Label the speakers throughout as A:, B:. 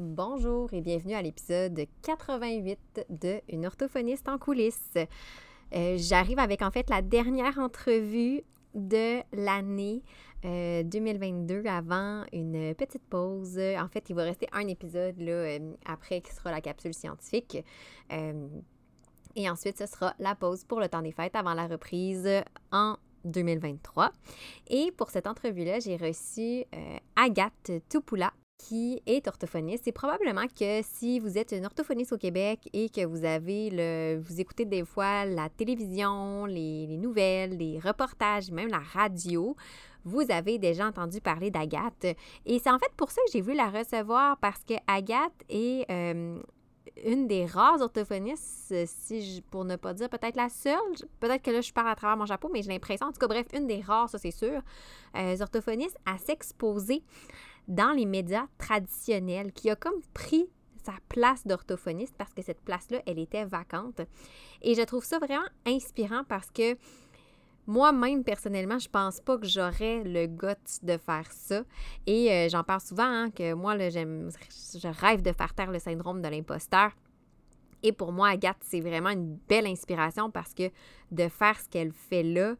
A: Bonjour et bienvenue à l'épisode 88 de Une orthophoniste en coulisses. Euh, j'arrive avec en fait la dernière entrevue de l'année 2022 euh, avant une petite pause. En fait, il va rester un épisode là, euh, après qui sera la capsule scientifique. et ensuite, ce sera la pause pour le temps des fêtes avant la reprise en 2023. Et pour cette entrevue-là, j'ai reçu Agathe Tupula, qui est orthophoniste. C'est probablement que si vous êtes une orthophoniste au Québec et que vous avez le, vous écoutez des fois la télévision, les, nouvelles, les reportages, même la radio, vous avez déjà entendu parler d'Agathe. Et c'est en fait pour ça que j'ai voulu la recevoir parce que Agathe est euh, une des rares orthophonistes, si pour ne pas dire peut-être la seule, peut-être que là je parle à travers mon chapeau, mais j'ai l'impression, en tout cas bref, une des rares, ça c'est sûr, euh, orthophonistes à s'exposer dans les médias traditionnels, qui a comme pris sa place d'orthophoniste parce que cette place-là, elle était vacante. Et je trouve ça vraiment inspirant parce que moi-même, personnellement, je pense pas que j'aurais le goût de faire ça. Et euh, j'en parle souvent, hein, que moi, là, je rêve de faire taire le syndrome de l'imposteur. Et pour moi, Agathe, c'est vraiment une belle inspiration parce que de faire ce qu'elle fait là,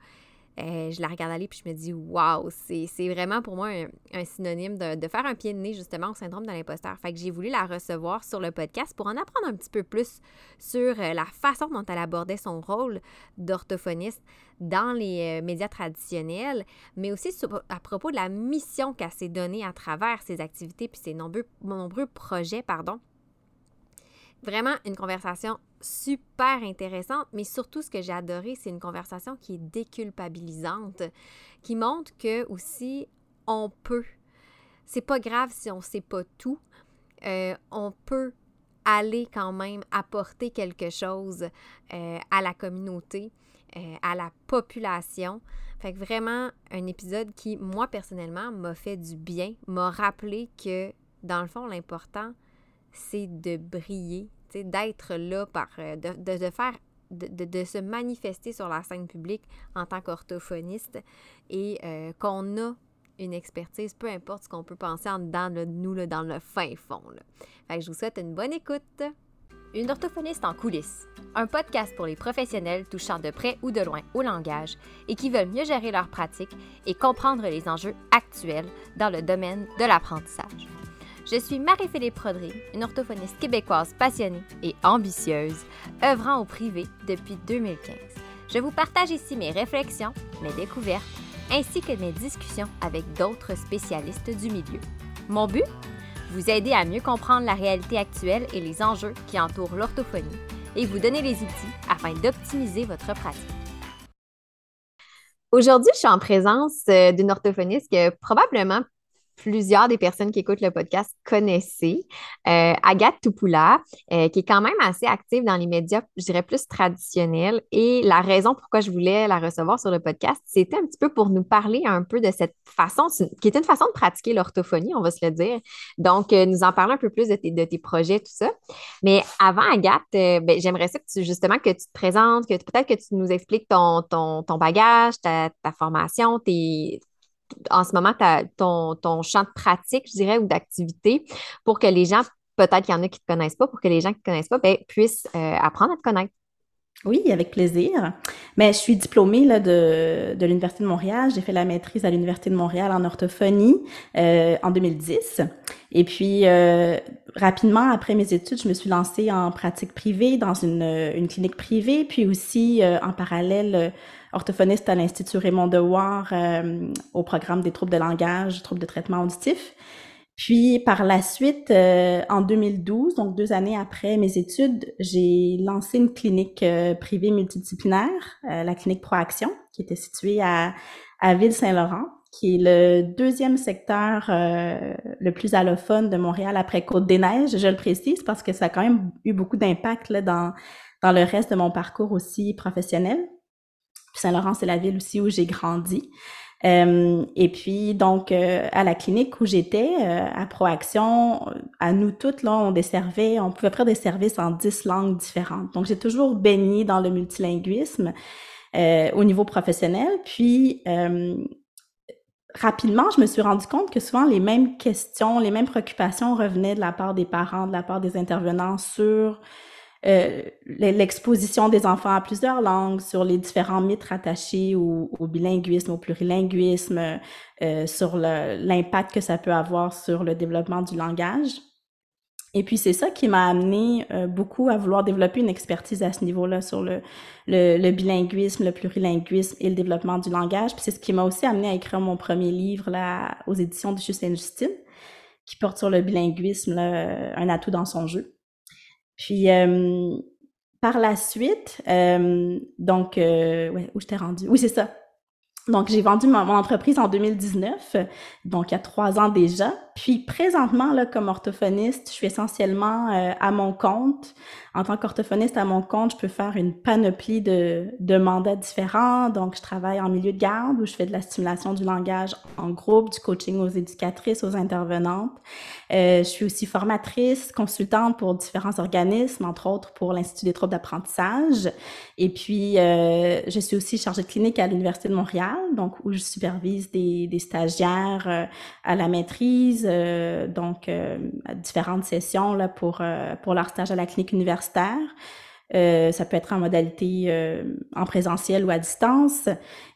A: euh, je la regarde aller puis je me dis waouh, c'est vraiment pour moi un, synonyme de, faire un pied de nez justement au syndrome de l'imposteur. Fait que j'ai voulu la recevoir sur le podcast pour en apprendre un petit peu plus sur euh, la façon dont elle abordait son rôle d'orthophoniste dans les euh, médias traditionnels, mais aussi à propos de la mission qu'elle s'est donnée à travers ses activités puis ses nombreux, nombreux projets, pardon. Vraiment une conversation super intéressante, mais surtout ce que j'ai adoré, c'est une conversation qui est déculpabilisante, qui montre que aussi on peut. C'est pas grave si on sait pas tout. Euh, on peut aller quand même apporter quelque chose euh, à la communauté, euh, à la population. Fait que vraiment un épisode qui, moi personnellement, m'a fait du bien, m'a rappelé que dans le fond, l'important, c'est de briller, d'être là, par, euh, de, de, faire de, de, se manifester sur la scène publique en tant qu'orthophoniste et euh, qu'on a une expertise, peu importe ce qu'on peut penser en dedans de nous, là, dans le fin fond. Là. Je vous souhaite une bonne écoute. Une orthophoniste en coulisses, un podcast pour les professionnels touchant de près ou de loin au langage et qui veulent mieux gérer leur pratique et comprendre les enjeux actuels dans le domaine de l'apprentissage. Je suis Marie-Philippe Prodry, une orthophoniste québécoise passionnée et ambitieuse, œuvrant au privé depuis 2015. Je vous partage ici mes réflexions, mes découvertes, ainsi que mes discussions avec d'autres spécialistes du milieu. Mon but? Vous aider à mieux comprendre la réalité actuelle et les enjeux qui entourent l'orthophonie et vous donner les outils afin d'optimiser votre pratique. Aujourd'hui, je suis en présence euh, d'une orthophoniste que probablement plusieurs des personnes qui écoutent le podcast connaissaient, euh, Agathe Tupula, euh, qui est quand même assez active dans les médias, je dirais plus traditionnels. Et la raison pourquoi je voulais la recevoir sur le podcast, c'était un petit peu pour nous parler un peu de cette façon, qui est une façon de pratiquer l'orthophonie, on va se le dire. Donc, euh, nous en parler un peu plus de tes, de tes projets, tout ça. Mais avant, Agathe, ben, j'aimerais ça que tu, justement, que tu te présentes, que peut-être que tu nous expliques ton, ton, ton bagage, ta formation, tes, en ce moment ton, ton champ de pratique, je dirais, ou d'activité pour que les gens, peut-être qu'il y en a qui ne te connaissent pas, pour que les gens qui ne te connaissent pas ben, puissent euh, apprendre à te connaître.
B: Oui, avec plaisir. Mais je suis diplômée là, de, de l'Université de Montréal. J'ai fait la maîtrise à l'Université de Montréal en orthophonie euh, en 2010. Et puis, euh, rapidement, après mes études, je me suis lancée en pratique privée dans une, une clinique privée, puis aussi en parallèle orthophoniste à l'Institut Raymond Dewar euh, au programme des troubles de langage, troubles de traitement auditif. Puis par la suite, euh, en 2012, donc deux années après mes études, j'ai lancé une clinique euh, privée multidisciplinaire, la clinique Proaction, qui était située à, à Ville-Saint-Laurent, qui est le deuxième secteur le plus allophone de Montréal après Côte-des-Neiges. Je le précise parce que ça a quand même eu beaucoup d'impact dans, dans le reste de mon parcours aussi professionnel. Saint-Laurent, c'est la ville aussi où j'ai grandi. Euh, et puis, donc, euh, à la clinique où j'étais, euh, à Proaction, à nous toutes, là, on desservait, on pouvait faire des services en dix langues différentes. Donc, j'ai toujours baigné dans le multilinguisme au niveau professionnel. Puis, rapidement, je me suis rendu compte que souvent les mêmes questions, les mêmes préoccupations revenaient de la part des parents, de la part des intervenants sur euh, l'exposition des enfants à plusieurs langues, sur les différents mythes rattachés au, bilinguisme, au plurilinguisme, euh, sur l'impact que ça peut avoir sur le développement du langage. Et puis c'est ça qui m'a amené euh, beaucoup à vouloir développer une expertise à ce niveau-là sur le, le, bilinguisme, le plurilinguisme et le développement du langage. Puis c'est ce qui m'a aussi amené à écrire mon premier livre là, aux éditions de Justin Justine, qui porte sur le bilinguisme, là, un atout dans son jeu. Puis euh, par la suite, euh, donc, ouais, où je t'ai? Oui, c'est ça. Donc, j'ai vendu mon, entreprise en 2019, donc il y a trois ans déjà. Puis présentement, là, comme orthophoniste, je suis essentiellement euh, à mon compte. En tant qu'orthophoniste à mon compte, je peux faire une panoplie de, de mandats différents. Donc, je travaille en milieu de garde où je fais de la stimulation du langage en groupe, du coaching aux éducatrices, aux intervenantes. Euh, je suis aussi formatrice, consultante pour différents organismes, entre autres pour l'Institut des troubles d'apprentissage. Et puis, euh, je suis aussi chargée de clinique à l'Université de Montréal, donc où je supervise des, des stagiaires euh, à la maîtrise, euh, donc euh, différentes sessions là, pour, euh, pour leur stage à la clinique universitaire. ça peut être en modalité en présentiel ou à distance.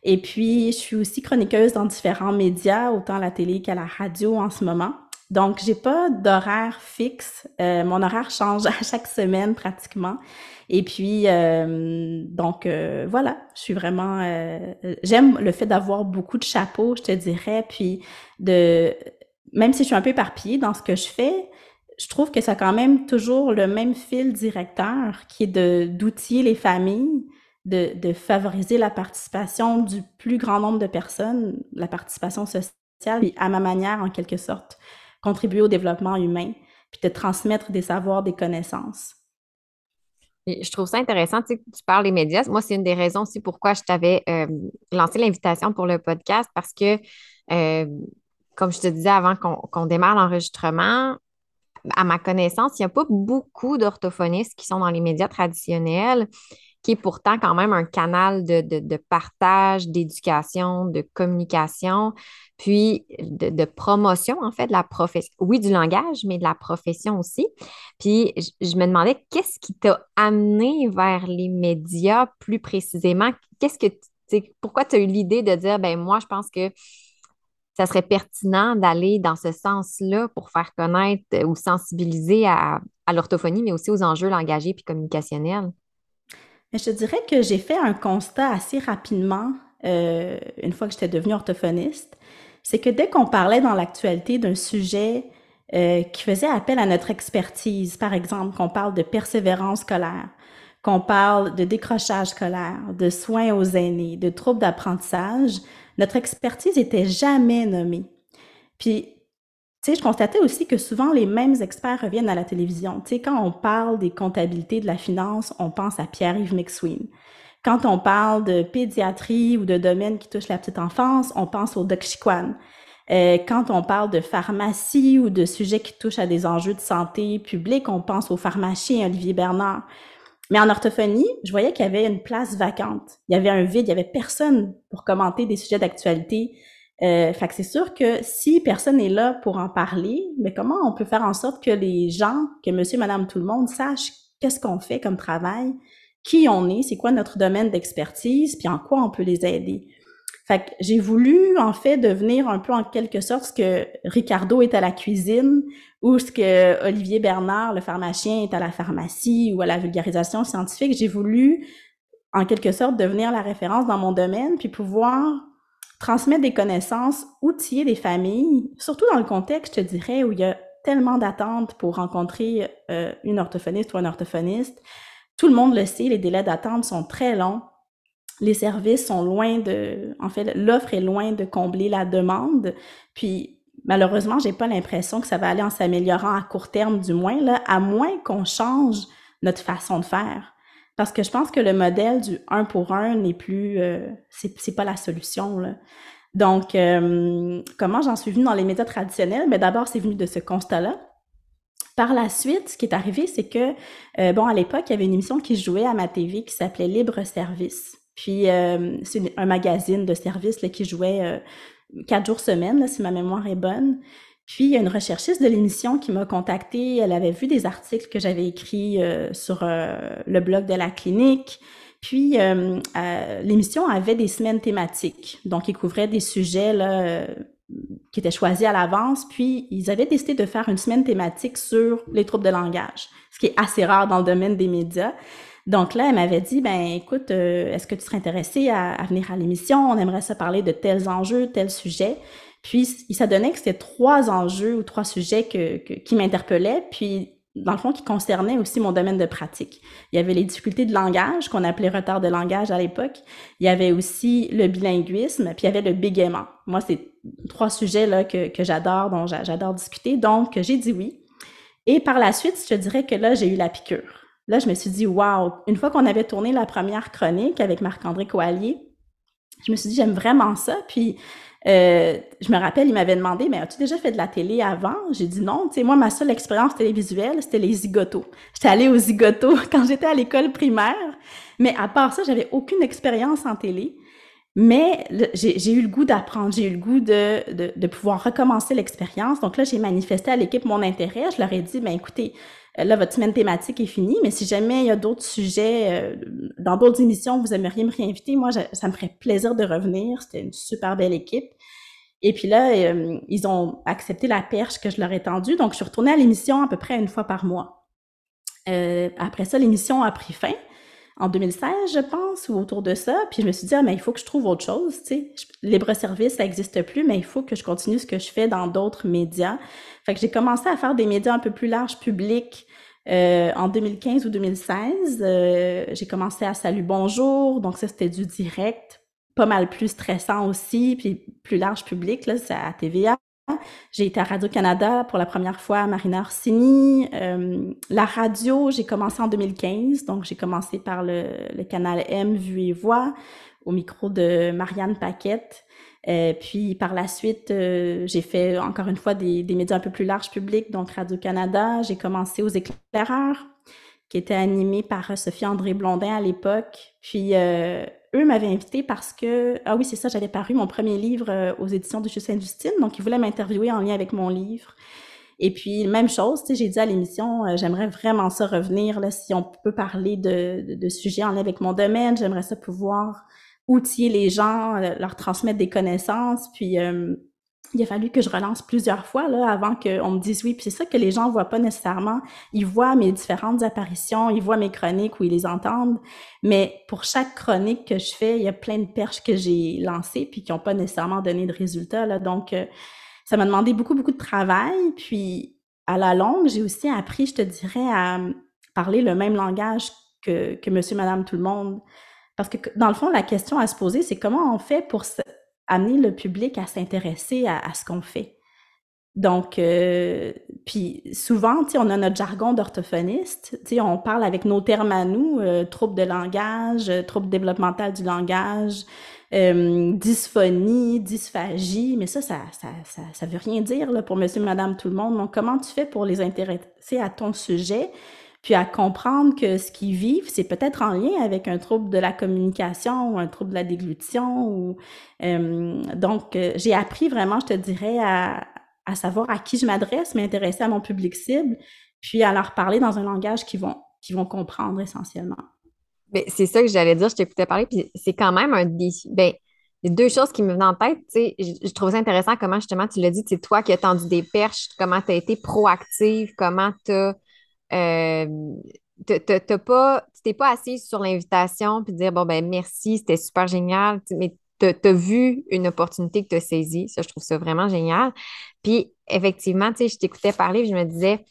B: Et puis, je suis aussi chroniqueuse dans différents médias, autant à la télé qu'à la radio en ce moment. Donc, j'ai pas d'horaire fixe. mon horaire change à chaque semaine pratiquement. Et puis, donc, voilà, je suis vraiment... J'aime le fait d'avoir beaucoup de chapeaux, je te dirais, puis de même si je suis un peu éparpillée dans ce que je fais, je trouve que ça a quand même toujours le même fil directeur qui est d'outiller les familles, de, de, favoriser la participation du plus grand nombre de personnes, la participation sociale, et à ma manière, en quelque sorte, contribuer au développement humain, puis de transmettre des savoirs, des connaissances.
A: je trouve ça intéressant, tu, sais, tu parles des médias. Moi, c'est une des raisons aussi pourquoi je t'avais euh, lancé l'invitation pour le podcast, parce que euh, comme je te disais avant qu'on démarre l'enregistrement, à ma connaissance, il n'y a pas beaucoup d'orthophonistes qui sont dans les médias traditionnels, qui est pourtant quand même un canal de, partage, d'éducation, de communication, puis de, promotion, en fait, de la profession. Oui, du langage, mais de la profession aussi. Puis je, me demandais, qu'est-ce qui t'a amené vers les médias plus précisément? Qu'est-ce que, pourquoi tu as eu l'idée de dire, ben moi, je pense que ça serait pertinent d'aller dans ce sens-là pour faire connaître ou sensibiliser à, l'orthophonie, mais aussi aux enjeux langagiers puis communicationnels?
B: Je te dirais que j'ai fait un constat assez rapidement, euh, une fois que j'étais devenue orthophoniste, c'est que dès qu'on parlait dans l'actualité d'un sujet euh, qui faisait appel à notre expertise, par exemple, qu'on parle de persévérance scolaire, qu'on parle de décrochage scolaire, de soins aux aînés, de troubles d'apprentissage, notre expertise était jamais nommée. Puis, tu sais, je constatais aussi que souvent les mêmes experts reviennent à la télévision. Tu sais, quand on parle des comptabilités de la finance, on pense à Pierre-Yves McSween. Quand on parle de pédiatrie ou de domaines qui touchent la petite enfance, on pense au Doc Chiquan. Euh, quand on parle de pharmacie ou de sujets qui touchent à des enjeux de santé publique, on pense au pharmacien Olivier Bernard. Mais en orthophonie, je voyais qu'il y avait une place vacante. Il y avait un vide, il y avait personne pour commenter des sujets d'actualité. Euh, fait que c'est sûr que si personne n'est là pour en parler, mais comment on peut faire en sorte que les gens, que monsieur, madame, tout le monde sachent qu'est-ce qu'on fait comme travail, qui on est, c'est quoi notre domaine d'expertise, puis en quoi on peut les aider? Fait que j'ai voulu, en fait, devenir un peu en quelque sorte ce que Ricardo est à la cuisine ou ce que Olivier Bernard, le pharmacien, est à la pharmacie ou à la vulgarisation scientifique. J'ai voulu, en quelque sorte, devenir la référence dans mon domaine puis pouvoir transmettre des connaissances, outiller des familles, surtout dans le contexte, je dirais, où il y a tellement d'attentes pour rencontrer euh, une orthophoniste ou un orthophoniste. Tout le monde le sait, les délais d'attente sont très longs les services sont loin de, en fait, l'offre est loin de combler la demande. Puis, malheureusement, j'ai pas l'impression que ça va aller en s'améliorant à court terme, du moins, là, à moins qu'on change notre façon de faire. Parce que je pense que le modèle du un pour un n'est plus, euh, c'est pas la solution, là. Donc, euh, comment j'en suis venue dans les méthodes traditionnelles? Mais ben, d'abord, c'est venu de ce constat-là. Par la suite, ce qui est arrivé, c'est que, euh, bon, à l'époque, il y avait une émission qui jouait à ma TV qui s'appelait Libre Service. Puis, euh, c'est un magazine de service qui jouait euh, quatre jours semaine, si ma mémoire est bonne. Puis, il y a une recherchiste de l'émission qui m'a contactée. Elle avait vu des articles que j'avais écrits sur le blog de la clinique. Puis, l'émission avait des semaines thématiques. Donc, il couvrait des sujets là, qui étaient choisis à l'avance. Puis, ils avaient décidé de faire une semaine thématique sur les troubles de langage, ce qui est assez rare dans le domaine des médias. Donc là, elle m'avait dit, ben écoute, euh, est-ce que tu serais intéressé à, venir à l'émission? On aimerait ça parler de tels enjeux, tels sujets. Puis, il donné que c'était trois enjeux ou trois sujets que, qui m'interpellaient. Puis, dans le fond, qui concernaient aussi mon domaine de pratique. Il y avait les difficultés de langage, qu'on appelait retard de langage à l'époque. Il y avait aussi le bilinguisme, puis il y avait le bégaiement. Moi, c'est trois sujets là, que, que j'adore, dont j'adore discuter. Donc, j'ai dit oui. Et par la suite, je dirais que là, j'ai eu la piqûre. Là, je me suis dit, wow, une fois qu'on avait tourné la première chronique avec Marc-André Coallier, je me suis dit, j'aime vraiment ça. Puis, euh, je me rappelle, il m'avait demandé, mais as-tu déjà fait de la télé avant? J'ai dit non. Tu sais, moi, ma seule expérience télévisuelle, c'était les zigotos. J'étais allée aux zigotos quand j'étais à l'école primaire. Mais à part ça, j'avais aucune expérience en télé. Mais j'ai eu le goût d'apprendre, j'ai eu le goût de, de, de pouvoir recommencer l'expérience. Donc là, j'ai manifesté à l'équipe mon intérêt. Je leur ai dit, ben écoutez, là, votre semaine thématique est finie, mais si jamais il y a d'autres sujets, euh, dans d'autres émissions, vous aimeriez me réinviter, moi, ça me ferait plaisir de revenir. C'était une super belle équipe. Et puis là, euh, ils ont accepté la perche que je leur ai tendue. Donc, je suis retournée à l'émission à peu près une fois par mois. après ça, l'émission a pris fin en 2016, je pense, ou autour de ça. Puis je me suis dit, ah, mais il faut que je trouve autre chose, tu sais. Libre-service, ça n'existe plus, mais il faut que je continue ce que je fais dans d'autres médias. Fait que j'ai commencé à faire des médias un peu plus larges, publics, euh, en 2015 ou 2016. Euh, j'ai commencé à Salut Bonjour, donc ça, c'était du direct. Pas mal plus stressant aussi, puis plus large public, là, c'est à TVA. J'ai été à Radio-Canada pour la première fois, Marina Orsini. Euh, la radio, j'ai commencé en 2015, donc j'ai commencé par le, canal M, Vue et Voix, au micro de Marianne Paquette. Euh, puis par la suite, euh, j'ai fait encore une fois des, des, médias un peu plus larges publics, donc Radio-Canada. J'ai commencé aux éclaireurs, qui était animé par Sophie André Blondin à l'époque. Puis eux m'avaient invité parce que, ah oui, c'est ça, j'avais paru mon premier livre euh, aux éditions de chez Sainte-Justine, donc ils voulaient m'interviewer en lien avec mon livre. Et puis, même chose, j'ai dit à l'émission, euh, j'aimerais vraiment ça revenir, là, si on peut parler de, de, sujets en lien avec mon domaine, j'aimerais ça pouvoir outiller les gens, euh, leur transmettre des connaissances, puis il a fallu que je relance plusieurs fois là, avant qu'on me dise oui. Puis c'est ça que les gens voient pas nécessairement. Ils voient mes différentes apparitions, ils voient mes chroniques ou ils les entendent. Mais pour chaque chronique que je fais, il y a plein de perches que j'ai lancées puis qui n'ont pas nécessairement donné de résultats. Là. Donc, euh, ça m'a demandé beaucoup, beaucoup de travail. Puis à la longue, j'ai aussi appris, je te dirais, à parler le même langage que, que monsieur, madame, tout le monde. Parce que dans le fond, la question à se poser, c'est comment on fait pour amener le public à s'intéresser à, ce qu'on fait. Donc, euh, puis souvent, on a notre jargon d'orthophoniste, on parle avec nos termes à nous, euh, trouble de langage, euh, trouble développemental du langage, dysphonie, dysphagie, mais ça ça, ça, ça, ça, veut rien dire là, pour monsieur, madame, tout le monde. Donc, comment tu fais pour les intéresser à ton sujet? Puis à comprendre que ce qu'ils vivent, c'est peut-être en lien avec un trouble de la communication ou un trouble de la déglutition. Ou, euh, donc, euh, j'ai appris vraiment, je te dirais, à, à savoir à qui je m'adresse, m'intéresser à mon public cible, puis à leur parler dans un langage qu'ils vont, qu'ils vont comprendre essentiellement.
A: Mais c'est ça que j'allais dire, je t'écoutais parler, puis c'est quand même un défi. Ben, les deux choses qui me venaient en tête, je, je trouve intéressant comment justement tu l'as dit, c'est toi qui as tendu des perches, comment tu as été proactive, comment tu as t'as pas, tu t'es pas assise sur l'invitation puis dire bon ben merci, c'était super génial, mais tu as vu une opportunité que tu as saisie. Ça, je trouve ça vraiment génial. Puis effectivement, tu sais, je t'écoutais parler, je me disais,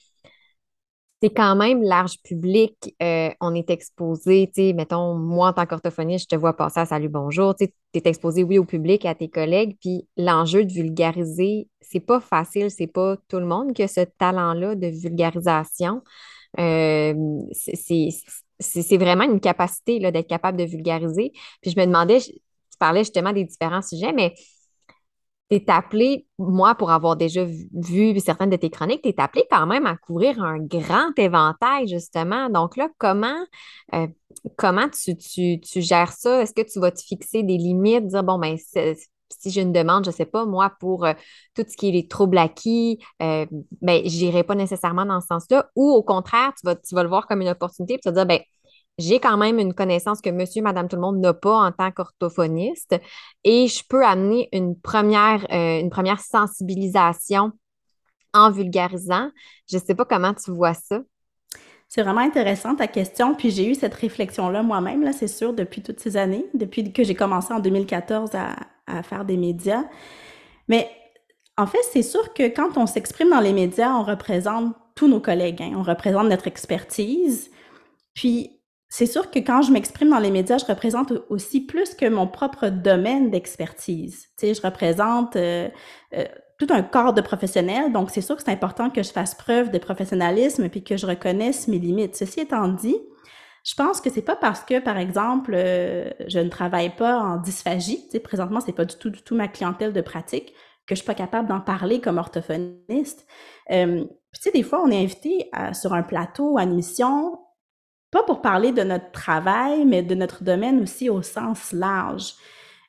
A: c'est quand même large public. Euh, on est exposé, tu sais, mettons, moi en tant qu'orthophoniste, je te vois passer à Salut, bonjour. Tu es exposé, oui, au public, à tes collègues. Puis l'enjeu de vulgariser, c'est pas facile, c'est pas tout le monde qui a ce talent-là de vulgarisation. Euh, c'est vraiment une capacité d'être capable de vulgariser. Puis je me demandais, tu parlais justement des différents sujets, mais tu es appelé, moi, pour avoir déjà vu, certaines de tes chroniques, tu es appelé quand même à couvrir un grand éventail, justement. Donc là, comment, euh, comment tu, tu, tu, gères ça? Est-ce que tu vas te fixer des limites, dire, bon, ben, si j'ai une demande, je ne sais pas, moi, pour euh, tout ce qui est les troubles acquis, euh, ben, je n'irai pas nécessairement dans ce sens-là. Ou au contraire, tu vas, tu vas le voir comme une opportunité, puis tu vas dire, ben, j'ai quand même une connaissance que monsieur, madame, tout le monde n'a pas en tant qu'orthophoniste et je peux amener une première, euh, une première sensibilisation en vulgarisant. Je ne sais pas comment tu vois ça.
B: C'est vraiment intéressant ta question. Puis j'ai eu cette réflexion-là moi-même, là, c'est sûr, depuis toutes ces années, depuis que j'ai commencé en 2014 à, à, faire des médias. Mais en fait, c'est sûr que quand on s'exprime dans les médias, on représente tous nos collègues, hein. on représente notre expertise. Puis c'est sûr que quand je m'exprime dans les médias, je représente aussi plus que mon propre domaine d'expertise. Tu sais, je représente euh, euh, tout un corps de professionnels. Donc, c'est sûr que c'est important que je fasse preuve de professionnalisme puis que je reconnaisse mes limites. Ceci étant dit, je pense que c'est pas parce que, par exemple, euh, je ne travaille pas en dysphagie, tu sais, présentement, c'est pas du tout, du tout ma clientèle de pratique, que je suis pas capable d'en parler comme orthophoniste. Euh, tu sais, des fois, on est invité sur un plateau, à une mission, pas pour parler de notre travail, mais de notre domaine aussi au sens large.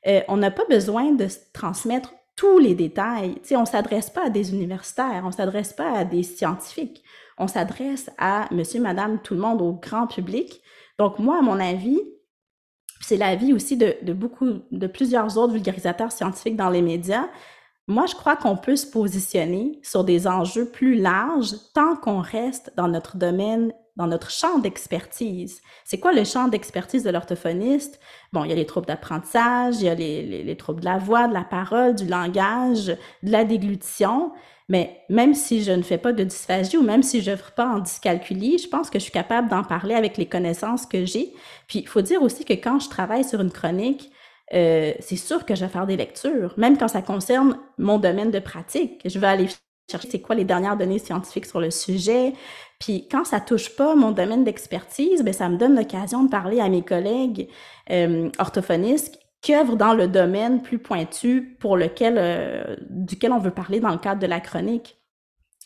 B: Euh, on n'a pas besoin de transmettre tous les détails. Tu sais, on s'adresse pas à des universitaires, on s'adresse pas à des scientifiques, on s'adresse à monsieur, madame, tout le monde, au grand public. Donc, moi, à mon avis, c'est l'avis aussi de, de beaucoup, de plusieurs autres vulgarisateurs scientifiques dans les médias. Moi, je crois qu'on peut se positionner sur des enjeux plus larges tant qu'on reste dans notre domaine dans notre champ d'expertise. C'est quoi le champ d'expertise de l'orthophoniste? Bon, il y a les troubles d'apprentissage, il y a les, les, troubles de la voix, de la parole, du langage, de la déglutition. Mais même si je ne fais pas de dysphagie ou même si je n'œuvre pas en dyscalculie, je pense que je suis capable d'en parler avec les connaissances que j'ai. Puis, il faut dire aussi que quand je travaille sur une chronique, euh, c'est sûr que je vais faire des lectures, même quand ça concerne mon domaine de pratique. Je vais aller chercher c'est quoi les dernières données scientifiques sur le sujet. Puis quand ça touche pas mon domaine d'expertise, ben ça me donne l'occasion de parler à mes collègues euh, orthophonistes qui œuvrent dans le domaine plus pointu pour lequel euh, duquel on veut parler dans le cadre de la chronique.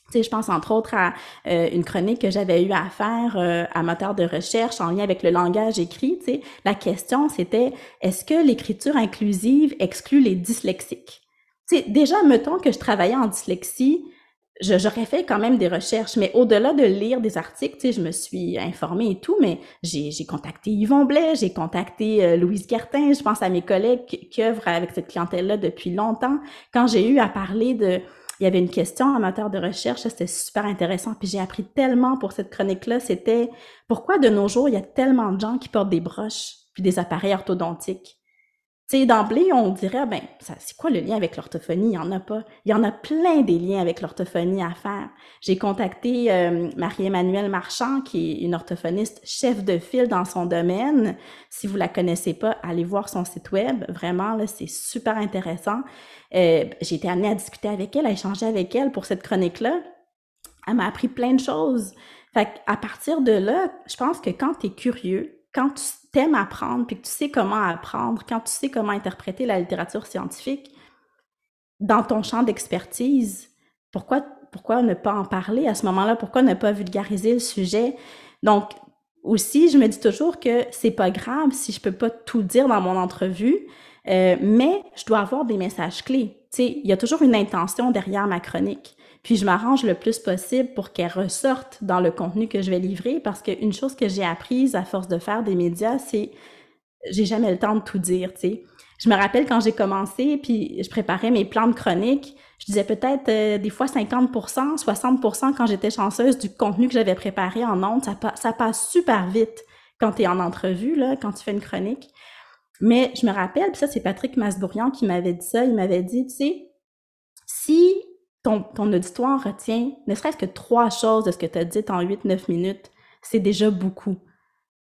B: Tu sais, je pense entre autres à euh, une chronique que j'avais eu à faire euh, à moteur de recherche en lien avec le langage écrit. Tu sais, la question c'était est-ce que l'écriture inclusive exclut les dyslexiques? Tu sais, déjà mettons que je travaillais en dyslexie, j'aurais fait quand même des recherches, mais au-delà de lire des articles, tu sais, je me suis informée et tout, mais j'ai contacté Yvon Blais, j'ai contacté euh, Louise Gertin, je pense à mes collègues qui, qui œuvrent avec cette clientèle-là depuis longtemps. Quand j'ai eu à parler de... Il y avait une question en matière de recherche, c'était super intéressant, puis j'ai appris tellement pour cette chronique-là, c'était pourquoi de nos jours, il y a tellement de gens qui portent des broches puis des appareils orthodontiques? Tu d'emblée, on dirait, ben, c'est quoi le lien avec l'orthophonie? Il n'y en a pas. Il y en a plein des liens avec l'orthophonie à faire. J'ai contacté euh, Marie-Emmanuelle Marchand, qui est une orthophoniste chef de file dans son domaine. Si vous la connaissez pas, allez voir son site web. Vraiment, là, c'est super intéressant. Euh, j'ai été amenée à discuter avec elle, à échanger avec elle pour cette chronique-là. Elle m'a appris plein de choses. Fait à partir de là, je pense que quand tu es curieux, quand tu t'aimes apprendre, puis que tu sais comment apprendre, quand tu sais comment interpréter la littérature scientifique dans ton champ d'expertise, pourquoi, pourquoi ne pas en parler à ce moment-là? Pourquoi ne pas vulgariser le sujet? Donc, aussi, je me dis toujours que c'est pas grave si je peux pas tout dire dans mon entrevue, euh, mais je dois avoir des messages clés. Tu sais, il y a toujours une intention derrière ma chronique. Puis je m'arrange le plus possible pour qu'elle ressorte dans le contenu que je vais livrer parce qu'une chose que j'ai apprise à force de faire des médias, c'est j'ai jamais le temps de tout dire, tu sais. Je me rappelle quand j'ai commencé, puis je préparais mes plans de chronique, je disais peut-être euh, des fois 50% 60% quand j'étais chanceuse du contenu que j'avais préparé en ondes. Ça, ça passe super vite quand tu es en entrevue, là, quand tu fais une chronique. Mais je me rappelle, puis ça, c'est Patrick Masbourian qui m'avait dit ça. Il m'avait dit, tu sais, si ton, auditoire retient ne serait-ce que trois choses de ce que tu as dit en 8-9 minutes, c'est déjà beaucoup.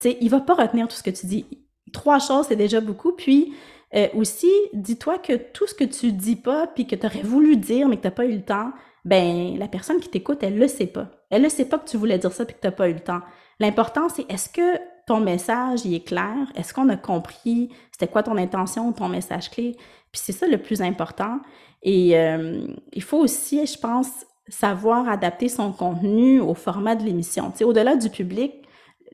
B: Tu sais, il va pas retenir tout ce que tu dis. Trois choses, c'est déjà beaucoup. Puis euh, aussi, dis-toi que tout ce que tu dis pas, puis que tu aurais voulu dire, mais que tu n'as pas eu le temps, ben la personne qui t'écoute, elle le sait pas. Elle ne sait pas que tu voulais dire ça, puis que tu n'as pas eu le temps. L'important, c'est est-ce que ton message il est clair? Est-ce qu'on a compris c'était quoi ton intention, ton message clé? Puis c'est ça le plus important. Et euh, il faut aussi, je pense, savoir adapter son contenu au format de l'émission. Tu sais, au-delà du public,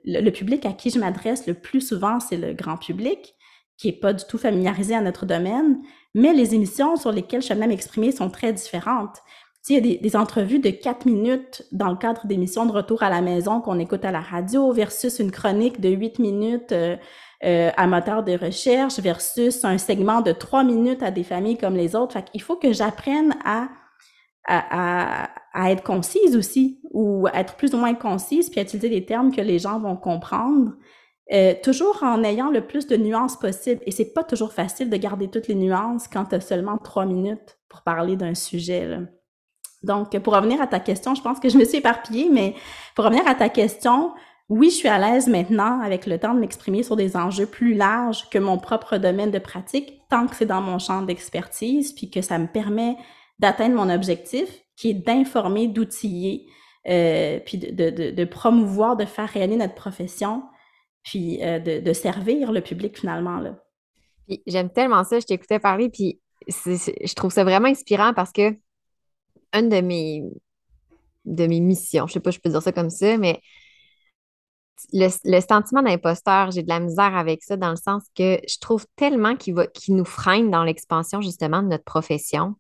B: le, public à qui je m'adresse le plus souvent, c'est le grand public qui est pas du tout familiarisé à notre domaine, mais les émissions sur lesquelles je à m'exprimer sont très différentes. Sais, il y a des, entrevues de quatre minutes dans le cadre d'émissions de retour à la maison qu'on écoute à la radio versus une chronique de huit minutes euh, euh, à moteur de recherche versus un segment de trois minutes à des familles comme les autres. Fait qu'il faut que j'apprenne à, à, à, être concise aussi ou être plus ou moins concise puis à utiliser des termes que les gens vont comprendre. Euh, toujours en ayant le plus de nuances possible. Et c'est pas toujours facile de garder toutes les nuances quand tu as seulement trois minutes pour parler d'un sujet. Là. Donc, pour revenir à ta question, je pense que je me suis éparpillée, mais pour revenir à ta question, oui, je suis à l'aise maintenant avec le temps de m'exprimer sur des enjeux plus larges que mon propre domaine de pratique, tant que c'est dans mon champ d'expertise, puis que ça me permet d'atteindre mon objectif, qui est d'informer, d'outiller, euh, puis de, promouvoir, de faire rayonner notre profession puis euh, de, servir le public finalement.
A: J'aime tellement ça, je t'écoutais parler, puis je trouve ça vraiment inspirant parce que une de mes, de mes missions, je sais pas, je peux dire ça comme ça, mais le, sentiment d'imposteur, j'ai de la misère avec ça dans le sens que je trouve tellement qu'il nous freine dans l'expansion justement de notre profession.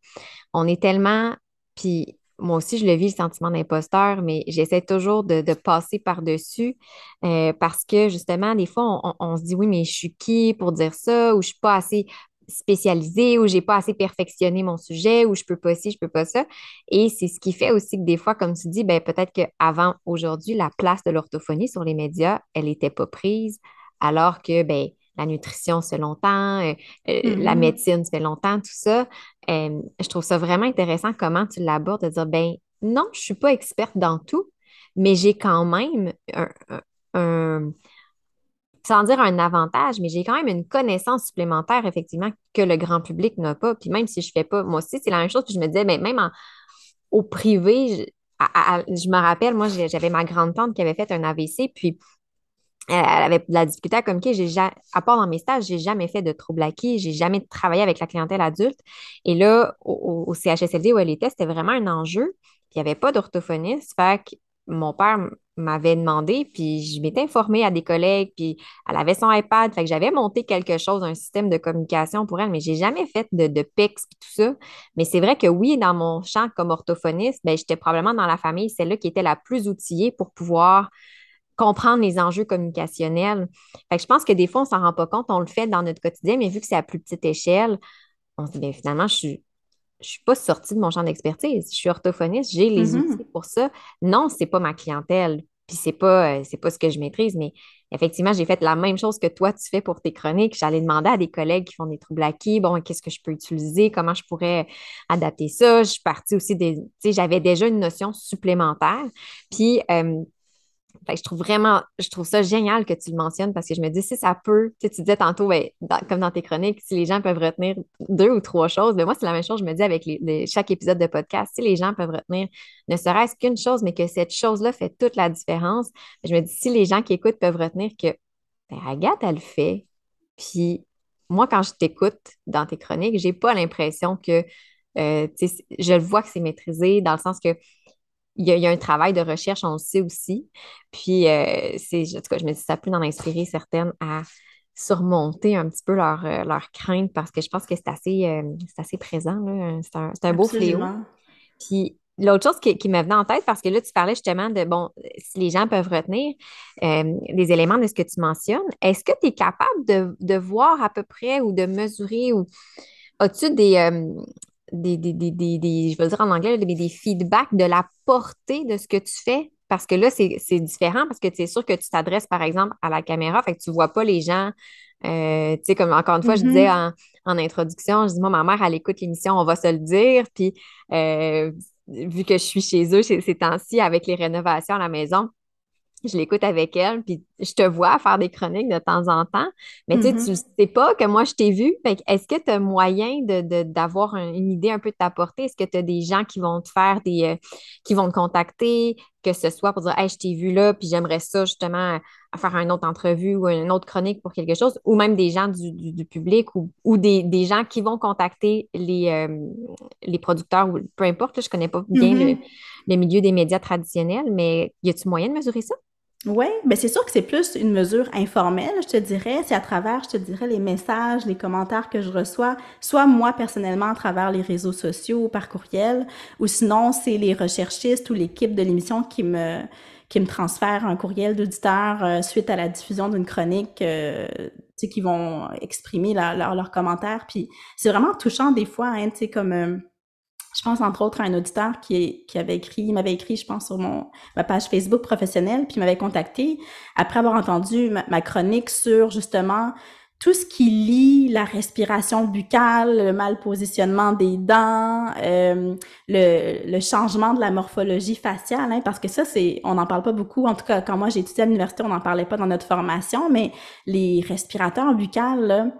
A: On est tellement, puis moi aussi, je le vis, le sentiment d'imposteur, mais j'essaie toujours de, passer par-dessus euh, parce que justement, des fois, on, se dit oui, mais je suis qui pour dire ça ou je suis pas assez spécialisée ou j'ai pas assez perfectionné mon sujet ou je peux pas ci, je peux pas ça. Et c'est ce qui fait aussi que des fois, comme tu dis, ben, peut-être qu'avant aujourd'hui, la place de l'orthophonie sur les médias, elle n'était pas prise alors que, ben, la nutrition, c'est longtemps, euh, euh, la mm-hmm. médecine, fait longtemps, tout ça. Euh, je trouve ça vraiment intéressant comment tu l'abordes, de dire, ben non, je ne suis pas experte dans tout, mais j'ai quand même un, sans dire un avantage, mais j'ai quand même une connaissance supplémentaire, effectivement, que le grand public n'a pas. Puis même si je ne fais pas, moi aussi, c'est la même chose. Puis je me disais, ben, même au privé, je, me rappelle, moi, j'avais ma grande-tante qui avait fait un AVC, puis elle avait de la difficulté à communiquer. J'ai à part dans mes stages, j'ai jamais fait de troubles acquis, j'ai jamais travaillé avec la clientèle adulte. Et là, au, CHSLD où elle était, c'était vraiment un enjeu. Il n'y avait pas d'orthophoniste. Fait que mon père m'avait demandé, puis je m'étais informée à des collègues, puis elle avait son iPad, fait que j'avais monté quelque chose, un système de communication pour elle, mais j'ai jamais fait de, de PEX et tout ça. Mais c'est vrai que oui, dans mon champ comme orthophoniste, ben, j'étais probablement dans la famille, celle-là qui était la plus outillée pour pouvoir comprendre les enjeux communicationnels. je pense que des fois, on s'en rend pas compte, on le fait dans notre quotidien, mais vu que c'est à plus petite échelle, on se dit, bien, finalement, je suis, je suis pas sortie de mon champ d'expertise. Je suis orthophoniste, j'ai les mm-hmm. outils pour ça. Non, ce n'est pas ma clientèle, puis c'est pas, euh, pas ce que je maîtrise, mais effectivement, j'ai fait la même chose que toi, tu fais pour tes chroniques. J'allais demander à des collègues qui font des troubles acquis, bon, qu'est-ce que je peux utiliser, comment je pourrais adapter ça? Je suis partie aussi des, tu sais, j'avais déjà une notion supplémentaire. Puis, euh, je trouve vraiment, je trouve ça génial que tu le mentionnes parce que je me dis, si ça peut, tu, disais tantôt, ben, comme dans tes chroniques, si les gens peuvent retenir deux ou trois choses, ben moi, c'est la même chose, je me dis avec chaque épisode de podcast, si les gens peuvent retenir ne serait-ce qu'une chose, mais que cette chose-là fait toute la différence, ben, je me dis, si les gens qui écoutent peuvent retenir que, ben, Agathe, elle le fait. Puis, moi, quand je t'écoute dans tes chroniques, j'ai pas l'impression que, euh, je le vois que c'est maîtrisé dans le sens que il y, a, un travail de recherche, on le sait aussi. Puis, euh, c'est, en tout cas, je me dis, ça peut en inspirer certaines à surmonter un petit peu leur, euh, leur crainte parce que je pense que c'est assez, euh, assez présent. C'est un, un beau fléau. Puis, l'autre chose qui, qui me venait en tête, parce que là, tu parlais justement de, bon, si les gens peuvent retenir des éléments de ce que tu mentionnes, est-ce que tu es capable de, de, voir à peu près ou de mesurer ou as-tu des, des, des, des, des, je vais dire en anglais, mais des feedbacks de la portée de ce que tu fais. Parce que là, c'est différent parce que c'est sûr que tu t'adresses, par exemple, à la caméra, fait que tu ne vois pas les gens. Euh, tu sais, comme encore une fois, je disais mm-hmm. en, introduction, je dis, moi, ma mère, elle écoute l'émission, on va se le dire. Puis, euh, vu que je suis chez eux ces, ces temps-ci avec les rénovations à la maison, je l'écoute avec elle, puis je te vois faire des chroniques de temps en temps, mais tu sais, tu mm-hmm. sais pas que moi je t'ai vu. Est-ce que tu as moyen d'avoir une idée un peu de ta portée? Est-ce que tu as des gens qui vont te faire des euh, qui vont te contacter, que ce soit pour dire Hey, je t'ai vu là, puis j'aimerais ça justement faire une autre entrevue ou une autre chronique pour quelque chose, ou même des gens du, public ou, des, gens qui vont contacter les, euh, les producteurs ou peu importe, je connais pas bien mm-hmm. le, le milieu des médias traditionnels, mais y a-t-il moyen de mesurer ça?
B: Oui, mais c'est sûr que c'est plus une mesure informelle, je te dirais. C'est à travers, je te dirais, les messages, les commentaires que je reçois, soit moi personnellement à travers les réseaux sociaux, par courriel, ou sinon c'est les recherchistes ou l'équipe de l'émission qui me qui me transfèrent un courriel d'auditeur euh, suite à la diffusion d'une chronique, euh, tu sais, qui vont exprimer leurs commentaires. Puis c'est vraiment touchant des fois, hein, tu sais, comme euh, je pense entre autres à un auditeur qui, qui avait écrit, il m'avait écrit, je pense, sur mon ma page Facebook professionnelle, puis il m'avait contacté après avoir entendu ma, chronique sur justement tout ce qui lie la respiration buccale, le mal positionnement des dents, euh, le, le, changement de la morphologie faciale, hein, parce que ça, c'est, on n'en parle pas beaucoup. En tout cas, quand moi j'ai étudié à l'université, on n'en parlait pas dans notre formation, mais les respirateurs buccales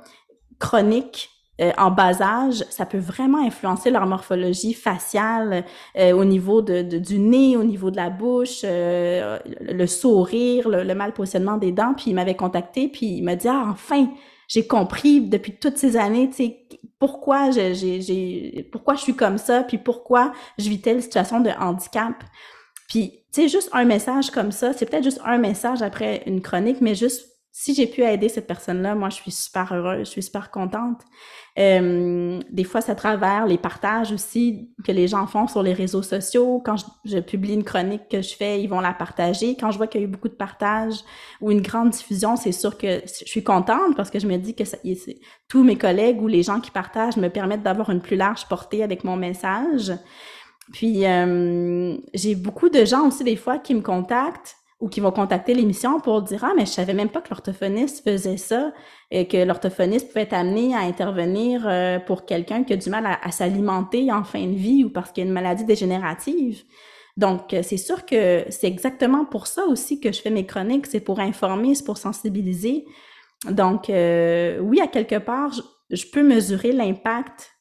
B: chroniques euh, en bas âge, ça peut vraiment influencer leur morphologie faciale euh, au niveau de, du nez, au niveau de la bouche, euh, le sourire, le, mal positionnement des dents. Puis il m'avait contacté, puis il m'a dit ah enfin j'ai compris depuis toutes ces années, tu sais pourquoi j'ai pourquoi je suis comme ça, puis pourquoi je vis telle situation de handicap. Puis tu sais juste un message comme ça, c'est peut-être juste un message après une chronique, mais juste si j'ai pu aider cette personne-là, moi, je suis super heureuse, je suis super contente. Euh, des fois, c'est à travers les partages aussi que les gens font sur les réseaux sociaux. Quand je, publie une chronique que je fais, ils vont la partager. Quand je vois qu'il y a eu beaucoup de partages ou une grande diffusion, c'est sûr que je suis contente parce que je me dis que ça, tous mes collègues ou les gens qui partagent me permettent d'avoir une plus large portée avec mon message. Puis, euh, j'ai beaucoup de gens aussi des fois qui me contactent ou qui vont contacter l'émission pour dire ah mais je savais même pas que l'orthophoniste faisait ça et que l'orthophoniste pouvait être amené à intervenir euh, pour quelqu'un qui a du mal à, s'alimenter en fin de vie ou parce qu'il y a une maladie dégénérative. Donc euh, c'est sûr que c'est exactement pour ça aussi que je fais mes chroniques, c'est pour informer, c'est pour sensibiliser. Donc euh, oui à quelque part je, peux mesurer l'impact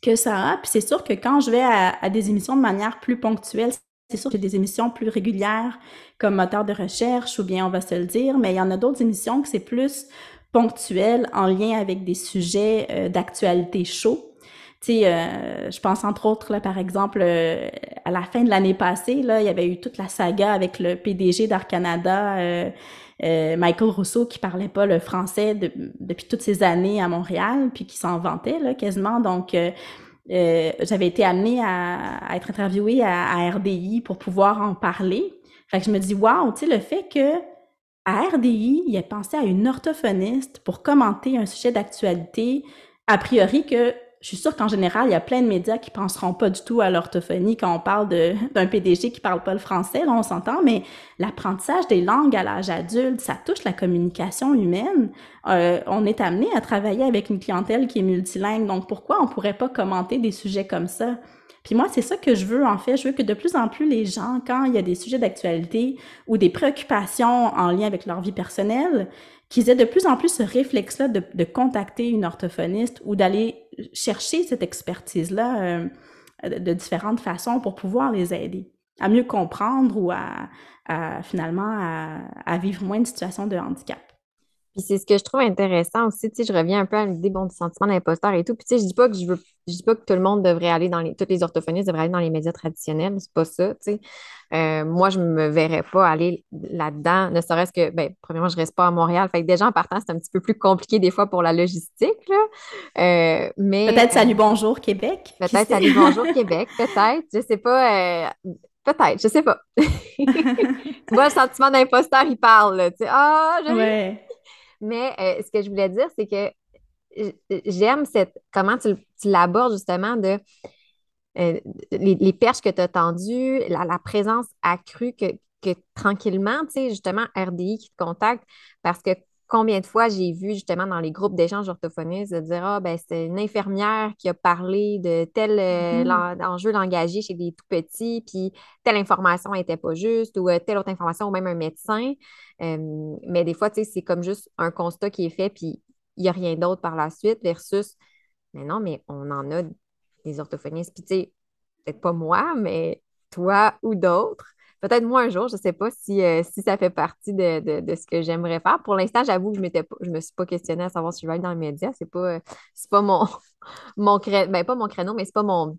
B: que ça a. Puis c'est sûr que quand je vais à, des émissions de manière plus ponctuelle, c'est sûr que j'ai des émissions plus régulières comme moteur de recherche ou bien on va se le dire, mais il y en a d'autres émissions que c'est plus ponctuel en lien avec des sujets euh, d'actualité chaud. Tu sais, euh, je pense entre autres, là, par exemple, euh, à la fin de l'année passée, là, il y avait eu toute la saga avec le PDG d'Air Canada, Michael Rousseau, qui parlait pas le français depuis toutes ces années à Montréal, puis qui s'en vantait là, quasiment. Donc, euh, j'avais été amenée à, être interviewée à, RDI pour pouvoir en parler. Fait que je me dis, waouh, tu sais, le fait que à RDI, il a pensé à une orthophoniste pour commenter un sujet d'actualité, a priori que je suis sûre qu'en général, il y a plein de médias qui penseront pas du tout à l'orthophonie quand on parle d'un PDG qui parle pas le français, là, on s'entend, mais l'apprentissage des langues à l'âge adulte, ça touche la communication humaine. Euh, on est amené à travailler avec une clientèle qui est multilingue, donc pourquoi on pourrait pas commenter des sujets comme ça? Puis moi, c'est ça que je veux, en fait. Je veux que de plus en plus les gens, quand il y a des sujets d'actualité ou des préoccupations en lien avec leur vie personnelle, qu'ils aient de plus en plus ce réflexe-là de, de, contacter une orthophoniste ou d'aller chercher cette expertise-là euh, de différentes façons pour pouvoir les aider à mieux comprendre ou à, finalement à, à, vivre moins de situations de handicap.
A: Puis c'est ce que je trouve intéressant aussi, tu sais, je reviens un peu à l'idée bon, du sentiment d'imposteur et tout. Puis tu sais, je dis pas que je veux je dis pas que tout le monde devrait aller dans les toutes les orthophonistes devraient aller dans les médias traditionnels, c'est pas ça, tu sais. Euh, moi, je me verrais pas aller là-dedans, ne serait-ce que, ben, premièrement, je reste pas à Montréal, fait que déjà en partant, c'est un petit peu plus compliqué des fois pour la logistique, là. Euh, mais
B: peut-être salut bonjour Québec.
A: Peut-être salut bonjour Québec, peut-être, je sais pas. Euh, peut-être, je sais pas. tu vois, le sentiment d'imposteur, il parle. Tu sais, ah, ouais. Mais ce que je voulais dire, c'est que j'aime cette comment tu, l'abordes justement de euh, les, perches que tu as tendues, la, présence accrue que, tranquillement, tu sais, justement, RDI qui te contacte parce que combien de fois j'ai vu justement dans les groupes d'échange orthophonistes de dire Ah, ben c'est une infirmière qui a parlé de tel euh, mm-hmm. enjeu langagier chez des tout petits, puis telle information n'était pas juste, ou euh, telle autre information, ou même un médecin. mais des fois, tu sais, c'est comme juste un constat qui est fait, puis il n'y a rien d'autre par la suite versus, mais non, mais on en a des orthophonistes. Puis, tu sais, peut-être pas moi, mais toi ou d'autres. Peut-être moi un jour, je ne sais pas si, euh, si ça fait partie de, ce que j'aimerais faire. Pour l'instant, j'avoue que je ne me suis pas questionnée à savoir si je vais aller dans les médias. Ce n'est pas, pas mon, mon créneau, ben, pas mon créneau, mais ce n'est pas mon,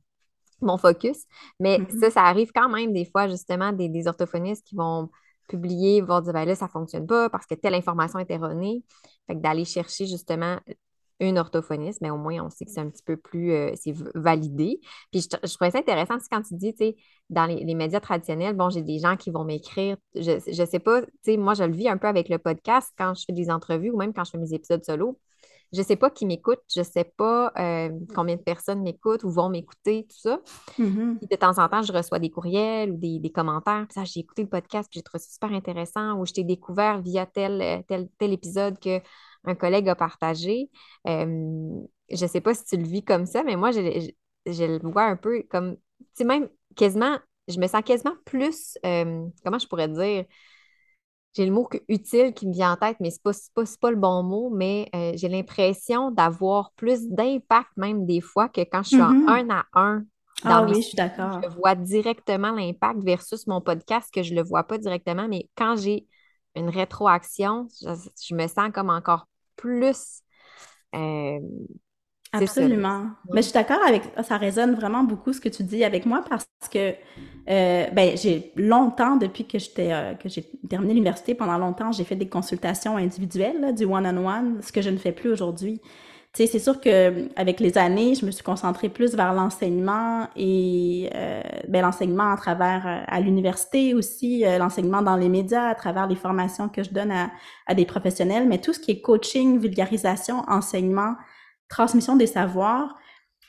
A: mon focus. Mais mm-hmm. ça, ça arrive quand même des fois, justement, des, des orthophonistes qui vont publier, vont dire, ben là, ça fonctionne pas parce que telle information est erronée. Fait que d'aller chercher justement une orthophoniste, mais au moins on sait que c'est un petit peu plus euh, c'est validé. Puis je, je, trouvais ça intéressant quand tu dis, tu sais, dans les, médias traditionnels, bon, j'ai des gens qui vont m'écrire. Je ne sais pas, tu sais, moi, je le vis un peu avec le podcast quand je fais des entrevues ou même quand je fais mes épisodes solo. Je ne sais pas qui m'écoute, je ne sais pas euh, combien de personnes m'écoutent ou vont m'écouter, tout ça.
B: Mm-hmm.
A: de temps en temps, je reçois des courriels ou des, commentaires. ça, j'ai écouté le podcast, puis j'ai trouvé ça super intéressant, ou je t'ai découvert via tel, tel, tel épisode que un collègue a partagé. Euh, je ne sais pas si tu le vis comme ça, mais moi, je, le vois un peu comme, tu sais, même quasiment, je me sens quasiment plus, euh, comment je pourrais dire, j'ai le mot utile qui me vient en tête, mais ce n'est pas, pas, le bon mot, mais euh, j'ai l'impression d'avoir plus d'impact même des fois que quand je suis en
B: Mm-hmm.
A: un à un. Dans
B: Ah oui, je suis d'accord.
A: je vois directement l'impact versus mon podcast que je ne le vois pas directement, mais quand j'ai une rétroaction, je, je me sens comme encore plus. euh, ça.
B: Absolument. Mais je suis d'accord avec ça résonne vraiment beaucoup ce que tu dis avec moi parce que euh, ben j'ai longtemps depuis que j'étais euh, que j'ai terminé l'université pendant longtemps j'ai fait des consultations individuelles là, du one-on-one ce que je ne fais plus aujourd'hui. C'est sûr que avec les années je me suis concentrée plus vers l'enseignement et euh, ben l'enseignement à travers euh, à l'université aussi euh, l'enseignement dans les médias à travers les formations que je donne à, à des professionnels mais tout ce qui est coaching vulgarisation enseignement transmission des savoirs.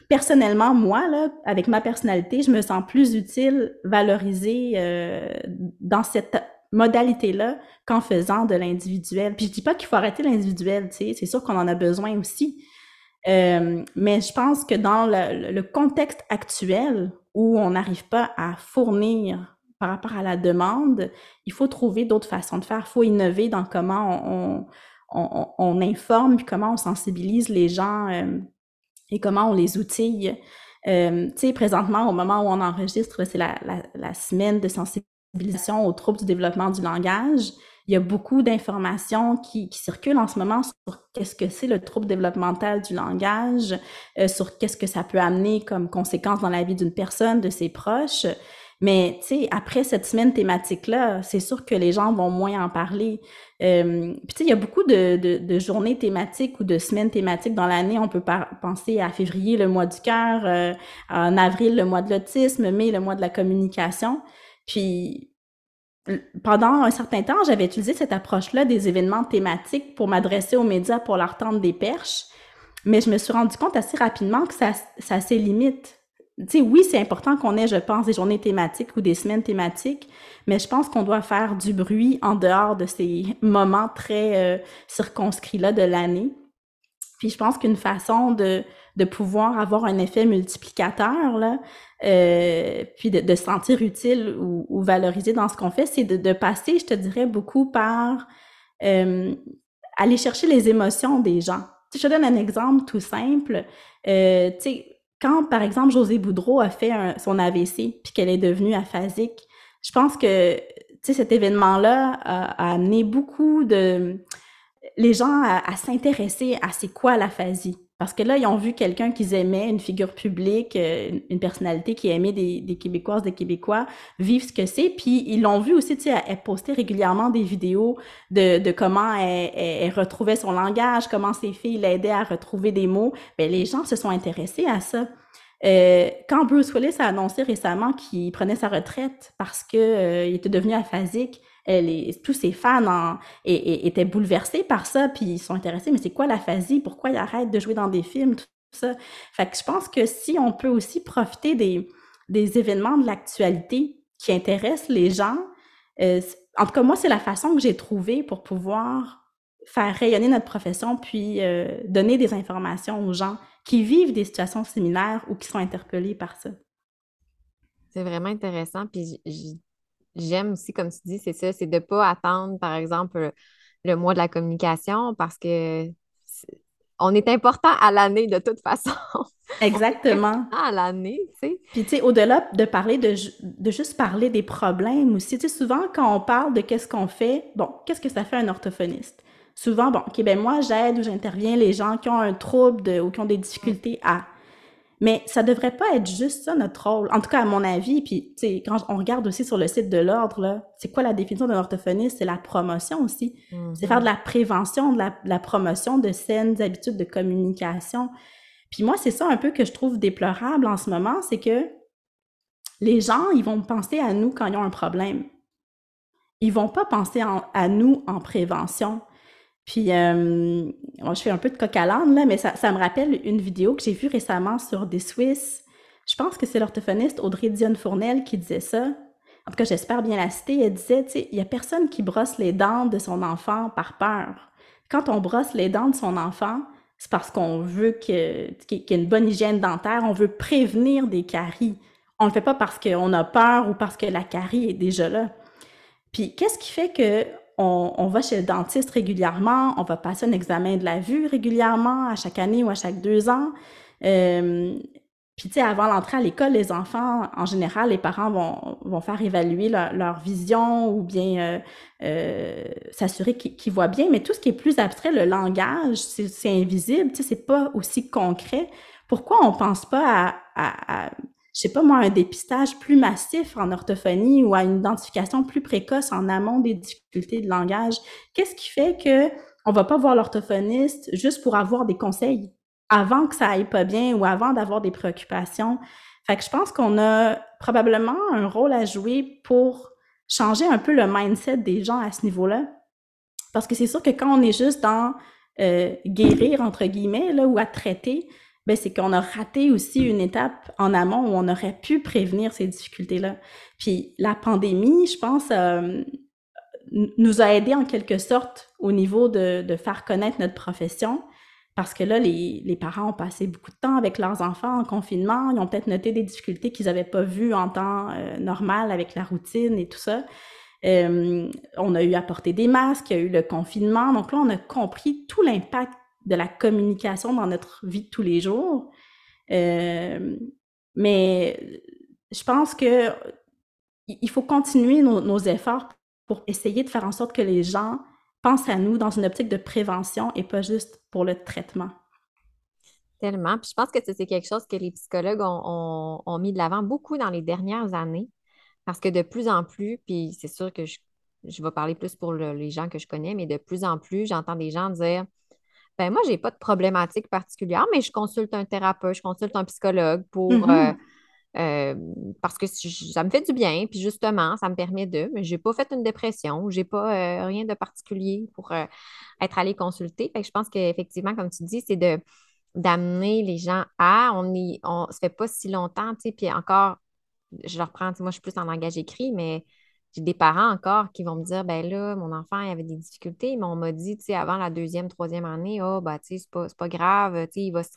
B: Personnellement, moi, là, avec ma personnalité, je me sens plus utile, valorisée euh, dans cette modalité-là qu'en faisant de l'individuel. Puis je dis pas qu'il faut arrêter l'individuel, tu sais, c'est sûr qu'on en a besoin aussi. Euh, mais je pense que dans le, contexte actuel où on n'arrive pas à fournir par rapport à la demande, il faut trouver d'autres façons de faire. Il faut innover dans comment on, informe, comment on sensibilise les gens euh, et comment on les outille. Euh, tu sais, présentement, au moment où on enregistre, c'est la, la, semaine de sensibilisation aux troubles du développement du langage. Il y a beaucoup d'informations qui, qui, circulent en ce moment sur qu'est-ce que c'est le trouble développemental du langage, euh, sur qu'est-ce que ça peut amener comme conséquence dans la vie d'une personne, de ses proches. Mais, tu sais, après cette semaine thématique-là, c'est sûr que les gens vont moins en parler. Euh, puis, tu sais, il y a beaucoup de, de, de, journées thématiques ou de semaines thématiques dans l'année. On peut penser à février, le mois du cœur, euh, en avril, le mois de l'autisme, mai, le mois de la communication. Puis, pendant un certain temps, j'avais utilisé cette approche-là des événements thématiques pour m'adresser aux médias pour leur tendre des perches. Mais je me suis rendu compte assez rapidement que ça, ça a ses limites tu sais, oui, c'est important qu'on ait, je pense, des journées thématiques ou des semaines thématiques, mais je pense qu'on doit faire du bruit en dehors de ces moments très euh, circonscrits-là de l'année. Puis je pense qu'une façon de, de pouvoir avoir un effet multiplicateur, là, euh, puis de, de, se sentir utile ou, ou valorisé dans ce qu'on fait, c'est de, de, passer, je te dirais, beaucoup par euh, aller chercher les émotions des gens. je te donne un exemple tout simple. Euh, quand, par exemple, José Boudreau a fait un, son AVC, puis qu'elle est devenue aphasique, je pense que, tu sais, cet événement-là a, a, amené beaucoup de... les gens à, à s'intéresser à c'est quoi l'aphasie. Parce que là, ils ont vu quelqu'un qu'ils aimaient, une figure publique, une, une personnalité qui aimait des, des, Québécoises, des Québécois, vivre ce que c'est. Puis ils l'ont vu aussi, tu sais, elle postait régulièrement des vidéos de, de comment elle, elle, elle, retrouvait son langage, comment ses filles l'aidaient à retrouver des mots. Bien, les gens se sont intéressés à ça. Euh, quand Bruce Willis a annoncé récemment qu'il prenait sa retraite parce qu'il euh, était devenu aphasique, tous ses fans étaient bouleversés par ça, puis ils sont intéressés, mais c'est quoi l'aphasie? Pourquoi il arrête de jouer dans des films? Tout ça. Fait que je pense que si on peut aussi profiter des, des événements de l'actualité qui intéressent les gens, euh, en tout cas, moi, c'est la façon que j'ai trouvée pour pouvoir faire rayonner notre profession, puis euh, donner des informations aux gens qui vivent des situations similaires ou qui sont interpellés par ça.
A: C'est vraiment intéressant. Puis j'aime aussi, comme tu dis, c'est ça, c'est de ne pas attendre, par exemple, le mois de la communication parce que on est important à l'année de toute façon.
B: Exactement.
A: à l'année, tu sais.
B: Puis, tu sais, au-delà de parler de, de juste parler des problèmes aussi, tu sais, souvent quand on parle de qu'est-ce qu'on fait, bon, qu'est-ce que ça fait un orthophoniste? Souvent, bon, OK, ben moi, j'aide ou j'interviens les gens qui ont un trouble de, ou qui ont des difficultés à. Mais ça devrait pas être juste ça notre rôle. En tout cas, à mon avis, puis tu sais, quand on regarde aussi sur le site de l'ordre, là, c'est quoi la définition d'un orthophoniste? C'est la promotion aussi. C'est faire de la prévention, de la, promotion de saines habitudes de communication. Puis moi, c'est ça un peu que je trouve déplorable en ce moment, c'est que les gens, ils vont penser à nous quand ils ont un problème. Ils vont pas penser à nous en prévention. Puis, euh, je fais un peu de coq à là, mais ça, ça, me rappelle une vidéo que j'ai vue récemment sur des Suisses. Je pense que c'est l'orthophoniste Audrey Dionne Fournel qui disait ça. En tout cas, j'espère bien la citer. Elle disait, tu sais, il y a personne qui brosse les dents de son enfant par peur. Quand on brosse les dents de son enfant, c'est parce qu'on veut qu'il y ait une bonne hygiène dentaire, on veut prévenir des caries. On ne le fait pas parce qu'on a peur ou parce que la carie est déjà là. Puis, qu'est-ce qui fait que on, va chez le dentiste régulièrement, on va passer un examen de la vue régulièrement, à chaque année ou à chaque deux ans. Euh, puis, tu sais, avant l'entrée à l'école, les enfants, en général, les parents vont, vont faire évaluer leur, vision ou bien euh, euh, s'assurer qu'ils voient bien. Mais tout ce qui est plus abstrait, le langage, c'est invisible, tu sais, c'est pas aussi concret. Pourquoi on pense pas à je sais pas moi, un dépistage plus massif en orthophonie ou à une identification plus précoce en amont des difficultés de langage? Qu'est-ce qui fait que on va pas voir l'orthophoniste juste pour avoir des conseils avant que ça aille pas bien ou avant d'avoir des préoccupations? Fait que je pense qu'on a probablement un rôle à jouer pour changer un peu le mindset des gens à ce niveau-là. Parce que c'est sûr que quand on est juste dans euh, guérir, entre guillemets, là, ou à traiter, ben, c'est qu'on a raté aussi une étape en amont où on aurait pu prévenir ces difficultés-là. Puis la pandémie, je pense, euh, nous a aidé en quelque sorte au niveau de, de, faire connaître notre profession. Parce que là, les, les, parents ont passé beaucoup de temps avec leurs enfants en confinement. Ils ont peut-être noté des difficultés qu'ils n'avaient pas vues en temps euh, normal avec la routine et tout ça. Euh, on a eu à porter des masques, il y a eu le confinement. Donc là, on a compris tout l'impact de la communication dans notre vie de tous les jours. Euh, mais je pense que il faut continuer nos, efforts pour essayer de faire en sorte que les gens pensent à nous dans une optique de prévention et pas juste pour le traitement.
A: Tellement. Puis je pense que c'est quelque chose que les psychologues ont, mis de l'avant beaucoup dans les dernières années parce que de plus en plus, puis c'est sûr que je, je, vais parler plus pour les gens que je connais, mais de plus en plus, j'entends des gens dire ben moi, je n'ai pas de problématique particulière, mais je consulte un thérapeute, je consulte un psychologue pour mm-hmm. euh, euh, parce que ça me fait du bien, puis justement, ça me permet de, mais je n'ai pas fait une dépression, je n'ai pas euh, rien de particulier pour être allé consulter. je pense qu'effectivement, comme tu dis, c'est de d'amener les gens à, on y, on se fait pas si longtemps, tu sais, puis encore, je reprends, moi je suis plus en langage écrit, mais j'ai des parents encore qui vont me dire ben là, mon enfant il avait des difficultés, mais on m'a dit, tu sais, avant la deuxième, troisième année, oh, tu sais, c'est pas, pas, grave, tu sais, il va se.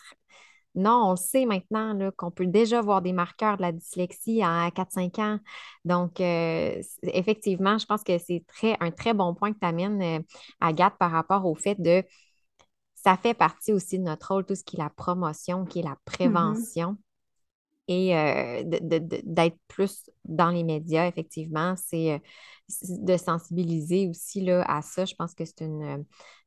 A: Non, on le sait maintenant qu'on peut déjà voir des marqueurs de la dyslexie à 4-5 ans. Donc, euh, effectivement, je pense que c'est très, un très bon point que tu amènes, euh, Agathe, par rapport au fait de ça fait partie aussi de notre rôle, tout ce qui est la promotion, qui est la mm-hmm. prévention et euh, d'être plus dans les médias, effectivement, c'est euh, de sensibiliser aussi là, à ça. Je pense que c'est une,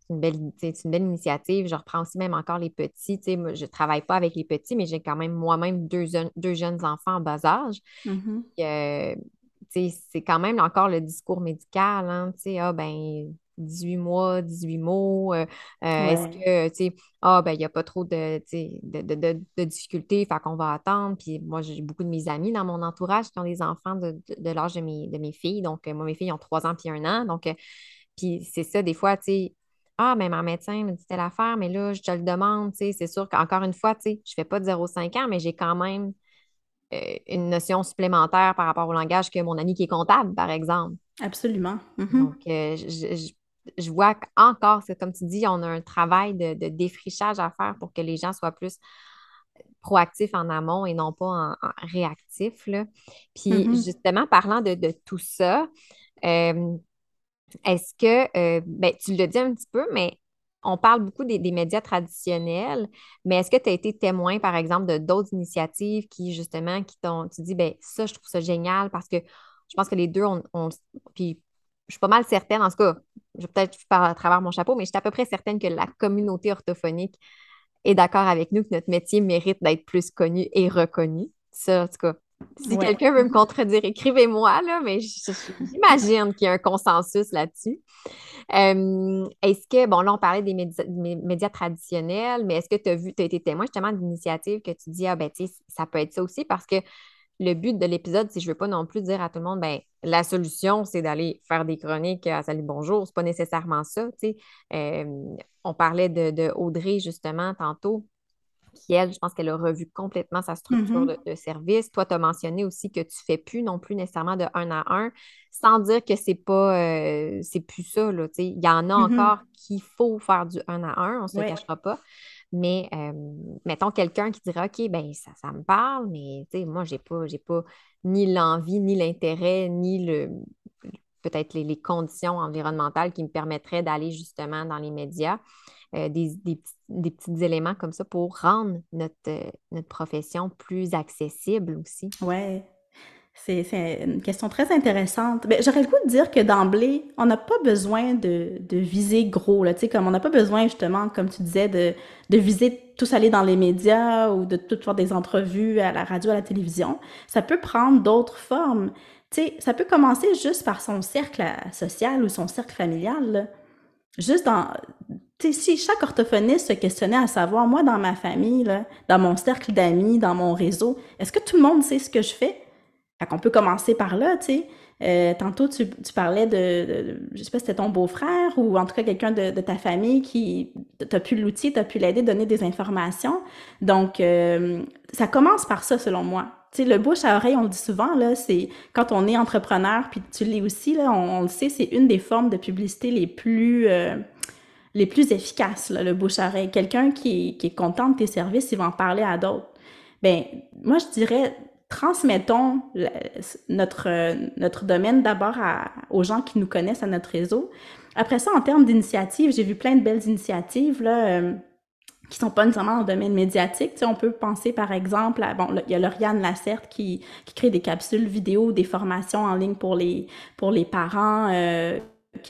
A: belle, une belle initiative. Je reprends aussi même encore les petits. Moi, je ne travaille pas avec les petits, mais j'ai quand même moi-même deux, deux, jeunes enfants en bas âge. Mmh euh, c'est quand même encore le discours médical. Hein, ah, ben, 18 mois, 18 mots. Euh, euh, est-ce que, tu sais, ah, ben, il n'y a pas trop de, de, de, de, difficultés, fait qu'on va attendre. Puis moi, j'ai beaucoup de mes amis dans mon entourage qui ont des enfants de, l'âge de mes, de mes filles. Donc, euh, moi, mes filles ont 3 ans puis 1 an. Donc, puis c'est ça, des fois, tu sais, ah, mais ben, ma médecin me dit telle affaire, mais là, je te le demande, tu sais, c'est sûr qu'encore une fois, tu sais, je ne fais pas de 0,5 ans, mais j'ai quand même une notion supplémentaire par rapport au langage que mon ami qui est comptable, par exemple.
B: Absolument.
A: Mm-hmm. Donc, je, je vois qu'encore, c'est comme tu dis, on a un travail de, défrichage à faire pour que les gens soient plus proactifs en amont et non pas en, réactifs. Là. Puis mm-hmm. justement, parlant de, tout ça, euh, est-ce que, euh, ben, tu le dis un petit peu, mais on parle beaucoup des, médias traditionnels, mais est-ce que tu as été témoin, par exemple, de d'autres initiatives qui, justement, qui t'ont, tu dis, ben ça, je trouve ça génial parce que je pense que les deux, on, on puis je suis pas mal certaine, en tout cas, je vais peut-être parler à travers mon chapeau, mais je suis à peu près certaine que la communauté orthophonique est d'accord avec nous que notre métier mérite d'être plus connu et reconnu. Ça, en tout cas, si quelqu'un veut me contredire, écrivez-moi, là, mais j'imagine qu'il y a un consensus là-dessus. Euh, est-ce que, bon, là, on parlait des médias, traditionnels, mais est-ce que tu as vu, tu as été témoin justement d'initiatives que tu dis, ah ben, tu sais, ça peut être ça aussi parce que le but de l'épisode, si je ne veux pas non plus dire à tout le monde, ben, la solution, c'est d'aller faire des chroniques à Salut Bonjour. Ce n'est pas nécessairement ça. Euh, on parlait de, de, Audrey, justement, tantôt qui, elle, je pense qu'elle a revu complètement sa structure mm-hmm. de, service. Toi, tu as mentionné aussi que tu ne fais plus non plus nécessairement de un à un, sans dire que c'est pas euh, c'est plus ça. Il y en a mm-hmm. encore qu'il faut faire du un à un, on ne se le cachera pas. Mais mettons quelqu'un qui dirait OK, ben ça, ça me parle, mais moi, je n'ai pas, pas ni l'envie, ni l'intérêt, ni le peut-être les, conditions environnementales qui me permettraient d'aller justement dans les médias. Euh, des, des, petits éléments comme ça pour rendre notre, notre profession plus accessible aussi.
B: Oui. C'est une question très intéressante. Ben, j'aurais le goût de dire que d'emblée, on n'a pas besoin de, de, viser gros. Là, comme on n'a pas besoin, justement, comme tu disais, de, de viser tous aller dans les médias ou de tout faire des entrevues à la radio, à la télévision. Ça peut prendre d'autres formes. sais, ça peut commencer juste par son cercle euh, social ou son cercle familial. Juste dans, si chaque orthophoniste se questionnait à savoir, moi, dans ma famille, dans mon cercle d'amis, dans mon réseau, est-ce que tout le monde sait ce que je fais? Fait qu'on peut commencer par là, tu sais. Euh, tantôt, tu, parlais de, je sais pas si c'était ton beau-frère ou en tout cas quelqu'un de, ta famille qui t'a pu l'outil, t'a pu l'aider, donner des informations. Donc, euh, ça commence par ça, selon moi. Tu sais, le bouche à oreille, on le dit souvent, là, c'est quand on est entrepreneur, puis tu l'es aussi, là, on, le sait, c'est une des formes de publicité les plus... Euh, les plus efficaces, le bouche-oreille. Quelqu'un qui, qui, est content de tes services, il va en parler à d'autres. Ben, moi, je dirais, transmettons notre, notre domaine d'abord aux gens qui nous connaissent, à notre réseau. Après ça, en termes d'initiatives, j'ai vu plein de belles initiatives, là, euh, qui sont pas nécessairement dans le domaine médiatique. Tu sais, on peut penser, par exemple, à, bon, il y a Lauriane Lacerte qui, qui crée des capsules vidéo, des formations en ligne pour les, pour les parents, euh,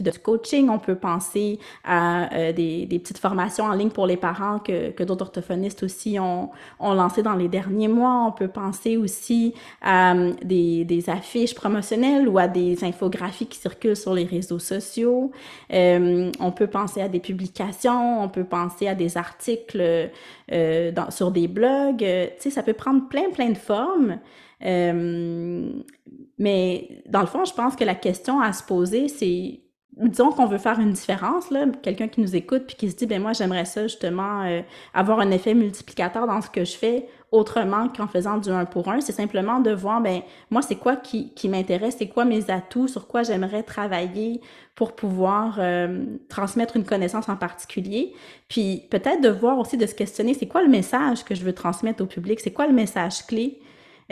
B: de coaching. On peut penser à euh, des, petites formations en ligne pour les parents que, que d'autres orthophonistes aussi ont, ont lancé dans les derniers mois. On peut penser aussi à euh, des, affiches promotionnelles ou à des infographies qui circulent sur les réseaux sociaux. Euh, on peut penser à des publications, on peut penser à des articles sur des blogs. tu sais, ça peut prendre plein, plein de formes. Mais dans le fond, je pense que la question à se poser, c'est disons qu'on veut faire une différence, là, quelqu'un qui nous écoute puis qui se dit, ben moi, j'aimerais ça justement euh, avoir un effet multiplicateur dans ce que je fais autrement qu'en faisant du un pour un. C'est simplement de voir, ben moi, c'est quoi qui, qui m'intéresse, c'est quoi mes atouts, sur quoi j'aimerais travailler pour pouvoir euh, transmettre une connaissance en particulier. Puis peut-être de voir aussi, de se questionner, c'est quoi le message que je veux transmettre au public, c'est quoi le message clé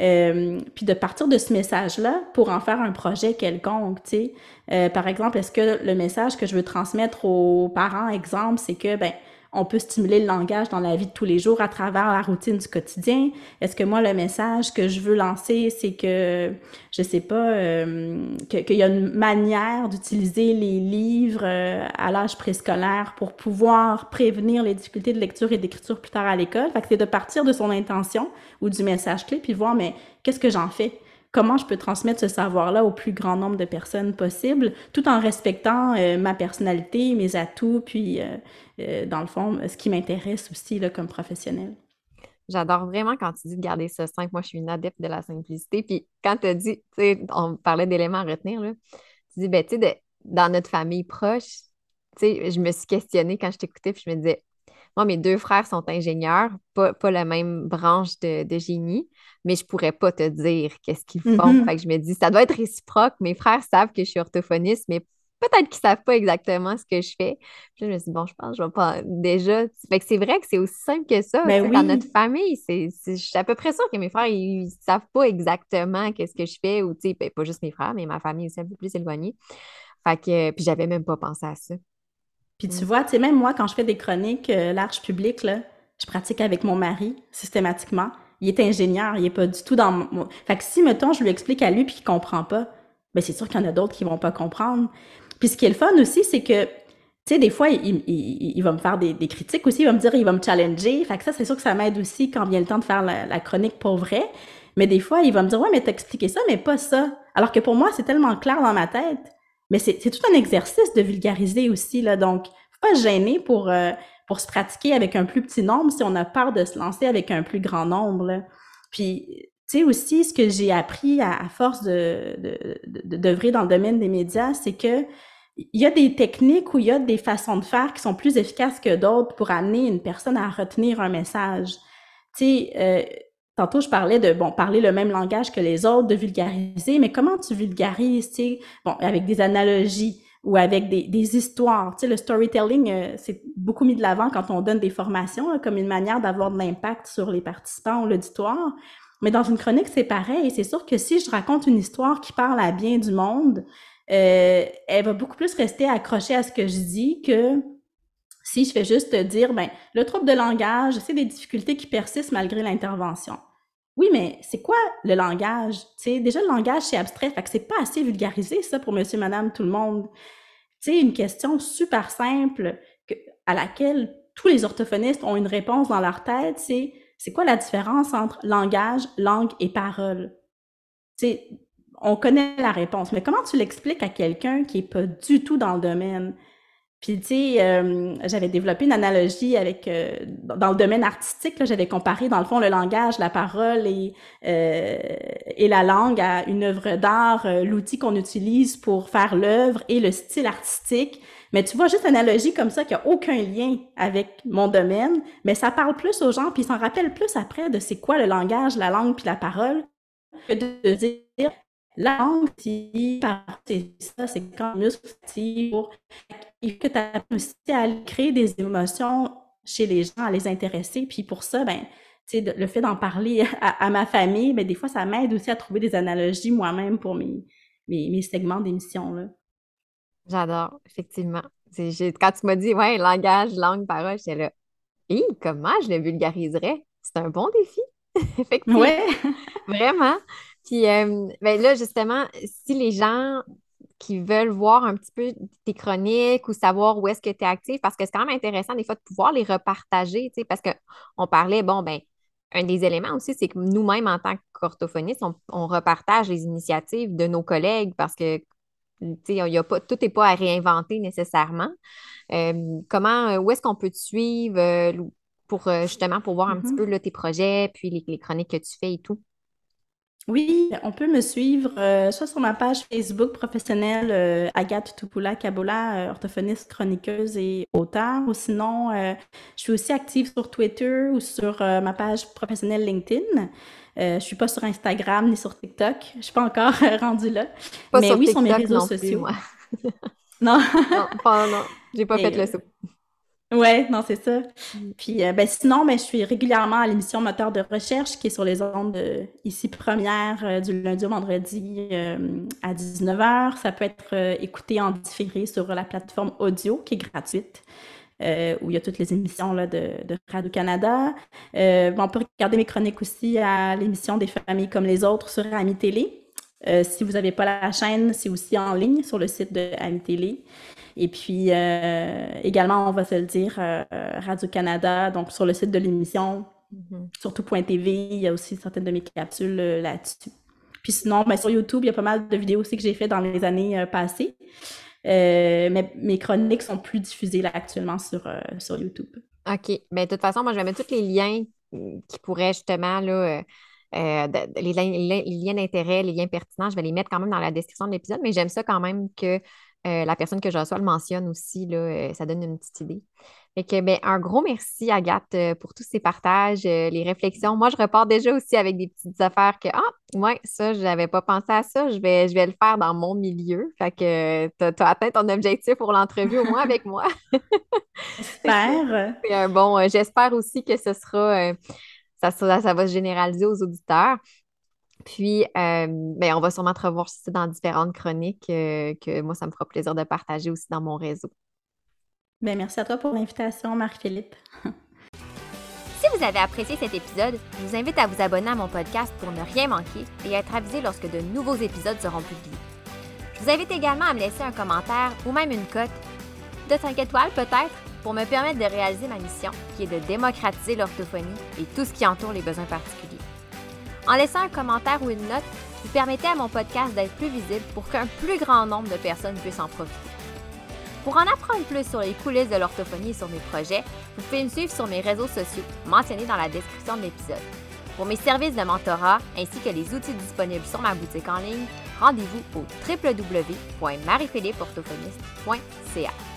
B: euh, puis de partir de ce message-là pour en faire un projet quelconque, tu sais. Euh, par exemple, est-ce que le message que je veux transmettre aux parents, exemple, c'est que, ben, on peut stimuler le langage dans la vie de tous les jours à travers la routine du quotidien. Est-ce que moi, le message que je veux lancer, c'est que, je sais pas, euh, qu'il y a une manière d'utiliser les livres euh, à l'âge préscolaire pour pouvoir prévenir les difficultés de lecture et d'écriture plus tard à l'école? Fait c'est de partir de son intention ou du message clé, puis voir, mais qu'est-ce que j'en fais? Comment je peux transmettre ce savoir-là au plus grand nombre de personnes possible, tout en respectant euh, ma personnalité, mes atouts, puis euh, euh, dans le fond, ce qui m'intéresse aussi là, comme professionnel.
A: J'adore vraiment quand tu dis de garder ça simple. Moi, je suis une adepte de la simplicité. Puis quand tu as dit, tu sais, on parlait d'éléments à retenir, là, tu dis, ben, tu sais, dans notre famille proche, tu sais, je me suis questionnée quand je t'écoutais, puis je me disais, moi, mes deux frères sont ingénieurs, pas, pas la même branche de, génie, mais je pourrais pas te dire qu'est-ce qu'ils font. Mm-hmm. Fait que je me dis, ça doit être réciproque. Mes frères savent que je suis orthophoniste, mais peut-être qu'ils savent pas exactement ce que je fais. Puis je me suis dit, bon, je pense que je vais pas déjà. Fait que c'est vrai que c'est aussi simple que ça. Ben dans notre famille, c'est, je suis à peu près sûre que mes frères, ils, savent pas exactement qu'est-ce que je fais, ou tu sais, ben, pas juste mes frères, mais ma famille aussi un peu plus éloignée. Fait que, puis j'avais même pas pensé à ça.
B: Puis tu vois, tu sais, même moi, quand je fais des chroniques euh, large public, là, je pratique avec mon mari systématiquement. Il est ingénieur, il est pas du tout dans mon... Fait que si, mettons, je lui explique à lui puis qu'il comprend pas, ben c'est sûr qu'il y en a d'autres qui vont pas comprendre. Puis ce qui est le fun aussi, c'est que tu sais, des fois, il, il, va me faire des, critiques aussi, il va me dire, il va me challenger. Fait que ça, c'est sûr que ça m'aide aussi quand vient le temps de faire la, chronique pour vrai. Mais des fois, il va me dire, ouais, mais t'as expliqué ça, mais pas ça. Alors que pour moi, c'est tellement clair dans ma tête. Mais c'est tout un exercice de vulgariser aussi, là. Donc, faut pas gêner pour, euh, pour se pratiquer avec un plus petit nombre si on a peur de se lancer avec un plus grand nombre, là. Puis, tu sais, aussi, ce que j'ai appris à, force de, de, dans le domaine des médias, c'est que il y a des techniques ou il y a des façons de faire qui sont plus efficaces que d'autres pour amener une personne à retenir un message. Tu sais, euh, tantôt je parlais de bon parler le même langage que les autres, de vulgariser, mais comment tu vulgarises, tu sais, bon avec des analogies ou avec des, des histoires? Tu sais, le storytelling, euh, c'est beaucoup mis de l'avant quand on donne des formations comme une manière d'avoir de l'impact sur les participants ou l'auditoire. Mais dans une chronique, c'est pareil. C'est sûr que si je raconte une histoire qui parle à bien du monde, euh, elle va beaucoup plus rester accrochée à ce que je dis que si je fais juste dire, ben, le trouble de langage, c'est des difficultés qui persistent malgré l'intervention. Oui, mais c'est quoi le langage? sais, déjà, le langage, c'est abstrait, fait que c'est pas assez vulgarisé, ça, pour monsieur, madame, tout le monde. C'est une question super simple à laquelle tous les orthophonistes ont une réponse dans leur tête, c'est c'est quoi la différence entre langage, langue et parole? sais, on connaît la réponse, mais comment tu l'expliques à quelqu'un qui est pas du tout dans le domaine? Puis, tu sais, euh, j'avais développé une analogie avec, euh, dans le domaine artistique, j'avais comparé, dans le fond, le langage, la parole et, euh, et la langue à une œuvre d'art, l'outil qu'on utilise pour faire l'œuvre et le style artistique. Mais tu vois, juste une analogie comme ça qui a aucun lien avec mon domaine, mais ça parle plus aux gens, puis ils s'en rappellent plus après de c'est quoi le langage, la langue puis la parole, que de dire la langue, c'est ça, c'est quand muscle pour que tu aussi à créer des émotions chez les gens, à les intéresser. Puis pour ça, ben, le fait d'en parler à, ma famille, ben, des fois, ça m'aide aussi à trouver des analogies moi-même pour mes, mes, segments d'émission.
A: J'adore, effectivement. Quand tu m'as dit, ouais, langage, langue, parole, j'étais là, Hé, comment je le vulgariserais? C'est un bon défi. effectivement. Ouais. Vraiment. Puis euh, ben là, justement, si les gens qui veulent voir un petit peu tes chroniques ou savoir où est-ce que tu es actif, parce que c'est quand même intéressant des fois de pouvoir les repartager, tu sais, parce qu'on parlait, bon, ben, un des éléments aussi, c'est que nous-mêmes, en tant qu'orthophonistes, on, repartage les initiatives de nos collègues parce que y a pas, tout n'est pas à réinventer nécessairement. Euh, comment, où est-ce qu'on peut te suivre euh, pour justement pour voir un petit mm-hmm. peu tes projets, puis les, les, chroniques que tu fais et tout?
B: Oui, on peut me suivre euh, soit sur ma page Facebook professionnelle euh, Agathe Tupula Kabola, euh, orthophoniste, chroniqueuse et auteur, ou sinon, je suis aussi active sur Twitter ou sur ma page professionnelle LinkedIn. je suis pas sur Instagram ni sur TikTok. Je suis pas encore rendue là. Mais oui, sur mes réseaux sociaux.
A: non. non, pas, non. J'ai pas fait le saut.
B: Ouais, non, c'est ça. Mm. Puis euh, ben, sinon, ben, je suis régulièrement à l'émission Moteur de recherche qui est sur les ondes euh, ici première euh, du lundi au vendredi à 19h. Ça peut être écouté en différé sur la plateforme audio qui est gratuite. où il y a toutes les émissions là, de, de Radio-Canada. on peut regarder mes chroniques aussi à l'émission des familles comme les autres sur Ami Télé. si vous n'avez pas la chaîne, c'est aussi en ligne sur le site de Ami Télé. Et puis euh, également, on va se le dire, euh, Radio-Canada, donc sur le site de l'émission, mm-hmm. sur tout.tv, il y a aussi certaines de mes capsules euh, là-dessus. Puis sinon, ben, sur YouTube, il y a pas mal de vidéos aussi que j'ai fait dans les années passées. mais mes chroniques sont plus diffusées là actuellement sur, sur YouTube.
A: OK. Ben, de toute façon, moi, je vais mettre tous les liens qui pourraient justement là, les, liens d'intérêt, les liens pertinents, je vais les mettre quand même dans la description de l'épisode, mais j'aime ça quand même que euh, la personne que je reçois le mentionne aussi, là, euh, ça donne une petite idée. Fait que, ben, un gros merci, Agathe, euh, pour tous ces partages, les réflexions. Moi, je repars déjà aussi avec des petites affaires que, ah, ouais, ça, je n'avais pas pensé à ça, je vais, je vais le faire dans mon milieu. Fait que tu as, atteint ton objectif pour l'entrevue, au moins avec moi.
B: J'espère.
A: bon, j'espère aussi que ce sera, ça, ça va se généraliser aux auditeurs. Puis, euh, ben, on va sûrement te revoir dans différentes chroniques euh, que moi, ça me fera plaisir de partager aussi dans mon réseau.
B: Bien, merci à toi pour l'invitation, Marc-Philippe.
A: si vous avez apprécié cet épisode, je vous invite à vous abonner à mon podcast pour ne rien manquer et être avisé lorsque de nouveaux épisodes seront publiés. Je vous invite également à me laisser un commentaire ou même une cote de 5 étoiles peut-être pour me permettre de réaliser ma mission qui est de démocratiser l'orthophonie et tout ce qui entoure les besoins particuliers. En laissant un commentaire ou une note, vous permettez à mon podcast d'être plus visible pour qu'un plus grand nombre de personnes puissent en profiter. Pour en apprendre plus sur les coulisses de l'orthophonie et sur mes projets, vous pouvez me suivre sur mes réseaux sociaux mentionnés dans la description de l'épisode. Pour mes services de mentorat ainsi que les outils disponibles sur ma boutique en ligne, rendez-vous au www.mariephilippeorthophoniste.ca.